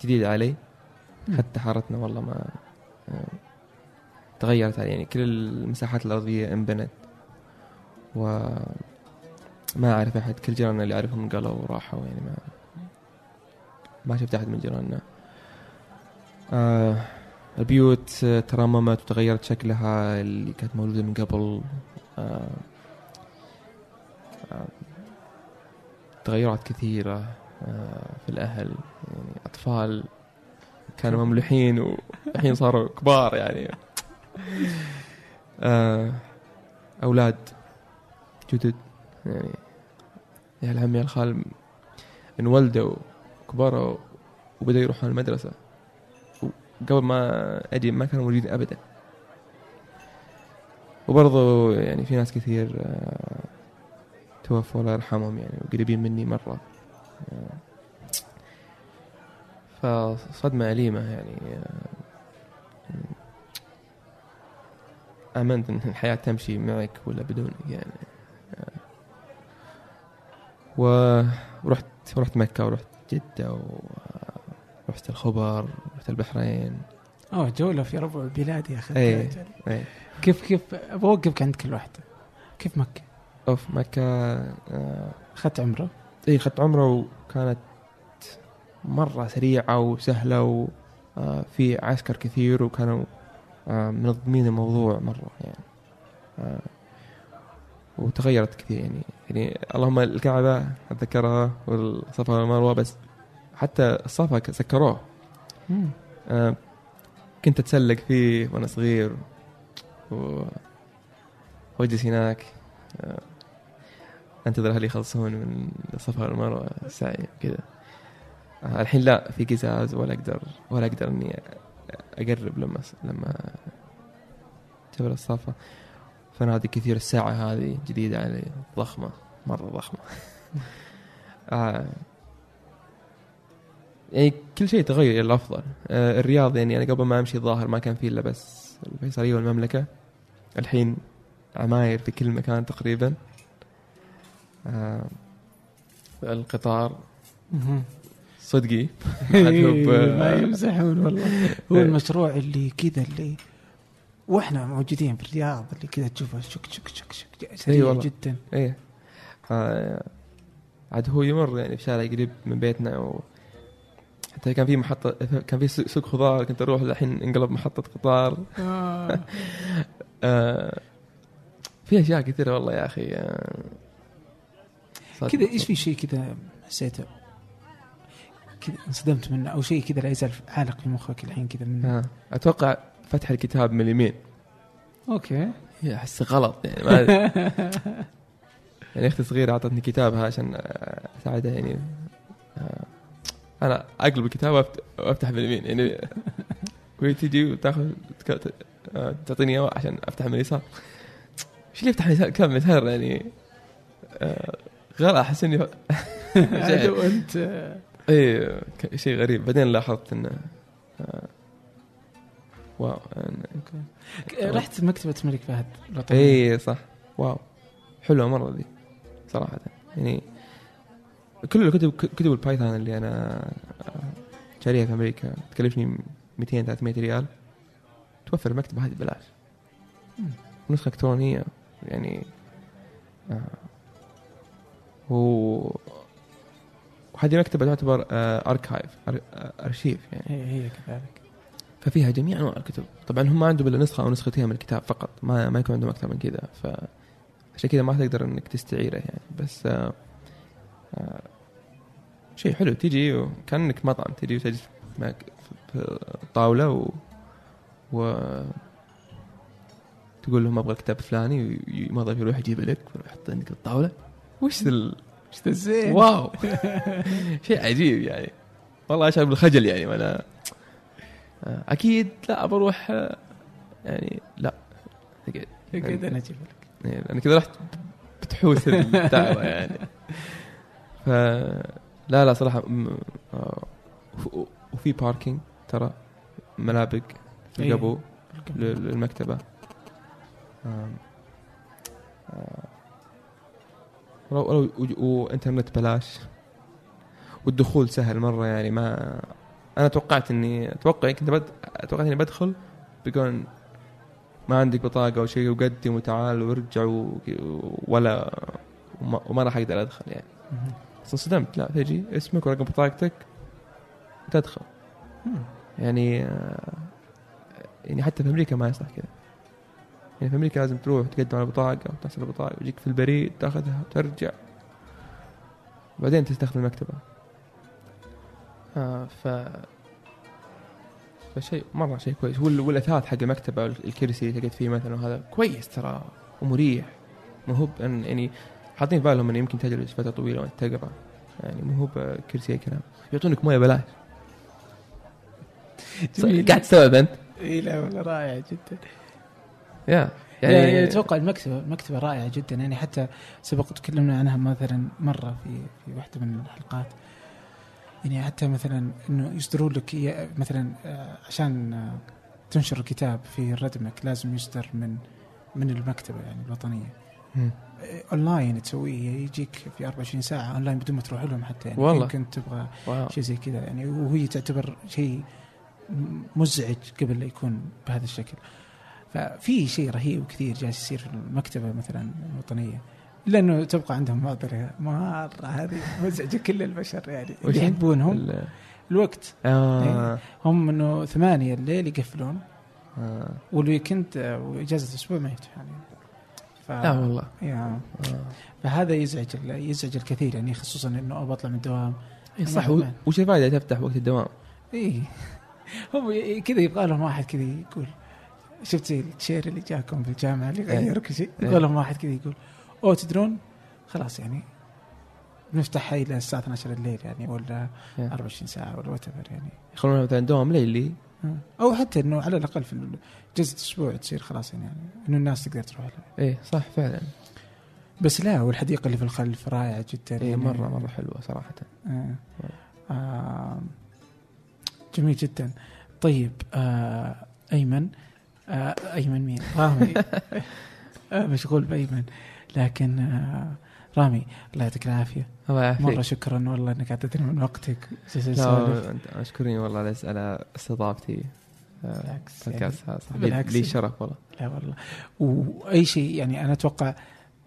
جديد علي. حتى حارتنا والله ما آه، تغيرت علي يعني كل المساحات الأرضية انبنت. و ما أعرف أحد كل جيراننا اللي أعرفهم قالوا وراحوا يعني ما ما شفت أحد من جيراننا. آه البيوت ترممت وتغيرت شكلها اللي كانت موجودة من قبل. آه آه تغيرات كثيرة آه في الأهل. يعني أطفال كانوا مملوحين والحين صاروا كبار يعني. آه أولاد جدد. يعني يا العم يا الخال انولدوا كبروا وبدأوا يروحون المدرسة. وقبل ما أجي ما كانوا موجودين أبدا. وبرضو يعني في ناس كثير آه توفوا الله يرحمهم يعني وقريبين مني مرة. آه فصدمة أليمة يعني آه، آمنت أن الحياة تمشي معك ولا بدونك يعني آه، ورحت ورحت مكة ورحت جدة ورحت الخبر ورحت البحرين أوه جولة في ربع البلاد يا أخي إيه. إيه. كيف كيف بوقفك عند كل واحدة كيف مكة؟ أوف مكة آه، اخذت عمرة اي اخذت عمرة وكانت مرة سريعة وسهلة وفي عسكر كثير وكانوا آه، منظمين الموضوع مرة يعني. آه، وتغيرت كثير يعني. يعني اللهم الكعبة اتذكرها والصفا والمروة بس حتى الصفا سكروه. آه، كنت أتسلق فيه وأنا صغير. و وأجلس هناك. آه، أنتظر أهلي يخلصون من الصفا والمروة السعي كذا آه، الحين لا في قزاز ولا أقدر ولا أقدر إني أقرب لما لما جبل الصفا. فنادي كثير الساعة هذه جديدة علي. ضخمة مرة ضخمة. آه يعني كل شيء تغير إلى الأفضل. آه الرياض يعني أنا قبل ما أمشي الظاهر ما كان فيه إلا بس الفيصلية والمملكة. الحين عماير في كل مكان تقريبا. آه القطار. صدقي. حتحب ما يمزحون والله. هو المشروع اللي كذا اللي وإحنا موجودين في الرياض اللي كذا تشوفه شك شك شك شك سريع والله. جدا. إيه. آه عاد هو يمر يعني في شارع قريب من بيتنا و حتى كان في محطة كان في سوق خضار كنت أروح الحين انقلب محطة قطار. آه. آه. في أشياء كثيرة والله يا أخي آه. كذا إيش في شيء كذا حسيته كذا انصدمت منه أو شيء كذا لا يزال عالق في مخك الحين كذا منه آه. أتوقع فتح الكتاب من اليمين. أوكي. احس غلط يعني ما. يعني أختي الصغيرة أعطتني كتابها عشان آه، أساعدها يعني آه، أنا أقلب الكتاب وافتح باليمين يعني وهي تجي وتأخذ آه، تعطيني إياه عشان افتح من اليسار. إيش اللي يفتح من اليسار؟ كم يسار يعني. آه، غلط أحس اني وانت اي ك- شيء غريب. بعدين لاحظت انه آه، wow. رحت مكتبة الملك فهد. اي صح. wow. حلوة مرة ذي صراحة. يعني كل الكتب كتب ال Python اللي أنا آه، شاريها في أمريكا تكلفني 200 300 ريال. توفر المكتبه هذه ببلاش. مم. نسخة إلكترونية يعني آه، و وهذه مكتبه تعتبر آه، archive آه، ارشيف يعني. هي هي كذلك. ففيها جميع أنواع الكتب. طبعا هم ما عندهم إلا نسخة أو نسختين من الكتاب فقط. ما ما يكون عندهم أكثر من كذا. ف عشان كذا ما تقدر إنك تستعيره يعني. بس آه آه شيء حلو. تجي وكأنك مطعم. تجي وتجلس معك في طاوله و, و تقول لهم أبغى الكتاب الفلاني وموظف يروح يجيب لك ويروح يحط عندك الطاولة. وش ال- الزين واو. شيء عجيب يعني. والله اشعر بالخجل يعني وأنا أكيد لا بروح يعني لا. اقعد اقعد أنا أجيب لك. يعني أنا كذا رحت بتحوس الدعوة يعني. ف لا لا صراحة آه، وف- وفي باركينج ترى ملابق في إيه. القبو لل- للمكتبة. ولو وانترنت بلاش. والدخول سهل مرة يعني ما أنا توقعت اني أتوقع كنت بد... اتوقعت إني بدخل بيقول ما عندك بطاقة أو شيء وقدم وتعال وارجع و... ولا وما, وما راح أقدر أدخل يعني. بس انصدمت لا تجي اسمك ورقم بطاقتك وتدخل. يعني آه، يعني حتى في أمريكا ما يصلح كذا. يعني في أمريكا لازم تروح تقدم على بطاقة وتحصل البطاقه ويجيك في البريد تاخذها وترجع. بعدين تستخدم المكتبة. آه ف فشيء مرة شيء كويس. وال- والأثاث حق المكتبة الكرسي اللي تقعد فيه مثلا وهذا كويس ترى ومريح. مو هو يعني حاطين في بالهم إنه يمكن تجلس فترة طويلة وأنت تقرأ. يعني مو هو بكرسي أي كلام. يعطونك مويه بلاش. قاعد تستوعب انت إي لا والله رائع جدا. yeah يعني, يعني أتوقع المكتبة المكتبه رائعة جدا. يعني حتى سبق تكلمنا عنها مثلا مرة في في واحدة من الحلقات. يعني حتى مثلا إنه يصدروا لك مثلا آه، عشان آه، تنشر الكتاب في ردمك لازم يصدر من من المكتبة يعني الوطنية. أونلاين تسويه يجيك في 24 ساعة أونلاين بدون ما تروح لهم حتى. يعني والله. يمكن تبغى شيء زي كذا. يعني وهي تعتبر شيء مزعج قبل لا يكون بهذا الشكل. ففي شيء رهيب كثير جالس يصير في المكتبة مثلا الوطنية الا انه تبقى عندهم معضله مرة هذه مزعجة كل البشر يعني اللي يحبونهم ال- الوقت. آه. هم إنه ثمانية الليل يقفلون. آه. والويكند آه، وإجازة الأسبوع ما يفتحون يعني. ف... لا والله. يا. آه. فهذا يزعج ال- يزعج الكثير يعني خصوصا إنه بطلع من الدوام. إيه صح و- ما- وش الفائدة تفتح وقت الدوام؟ اي هم كذا يبغى لهم واحد كذا يقول شفت زي الشير اللي جاكم في الجامعة اللي إيه. غير كل شيء إيه. يبغى لهم واحد كذا يقول أوه تدرون خلاص يعني بنفتحها إلى الساعة 12 الليل يعني ولا إيه. 24 ساعة ولا what يعني يخلون مثلا دوام ليلي أو حتى إنه على الأقل في جلسه أسبوع تصير خلاص يعني, يعني إنه الناس تقدر تروح لها إيه صح فعلا بس لا والحديقه اللي في الخلف رائعة جدا إيه يعني. مرة مرة حلوة صراحة آه. آه. جميل جدا طيب آه. أيمن آه. أيمن مين؟ رامي. آه. مشغول بأيمن. لكن آه. رامي الله يعطيك العافية. الله يعافيك. مرة شكرا والله إنك أعطيتني من وقتك. أشكرني والله على على استضافتي. آه، بالعكس يعني لي بالعكس. لي شرف والله. لا والله. وأي شيء يعني أنا أتوقع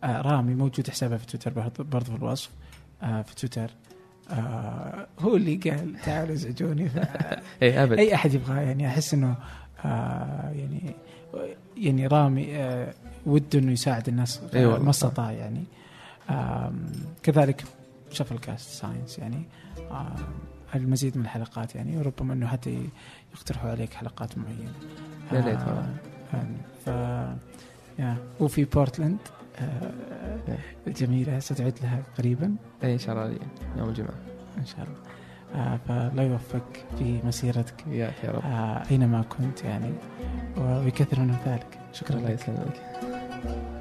آه رامي موجود حسابه في تويتر برضه في الوصف آه في تويتر. آه هو اللي قال تعالوا ازعجوني إيه أبد. أي أحد يبغى يعني أحس إنه آه يعني يعني رامي آه وده إنه يساعد الناس أي والله، ما. استطاع يعني. كذلك شفل كاست science يعني. آه المزيد من الحلقات يعني وربما إنه حتى يقترحوا عليك حلقات معينة. يا ريت والله. يعني ف يا وفي بورتلاند آه جميلة ستعد لها قريبا. إيه إن شاء الله يوم الجمعة. إن شاء الله. آه فالله يوفقك في مسيرتك. يا رب. آه أينما كنت يعني ويكثر من ذلك. شكرا الله لك. يسلمك.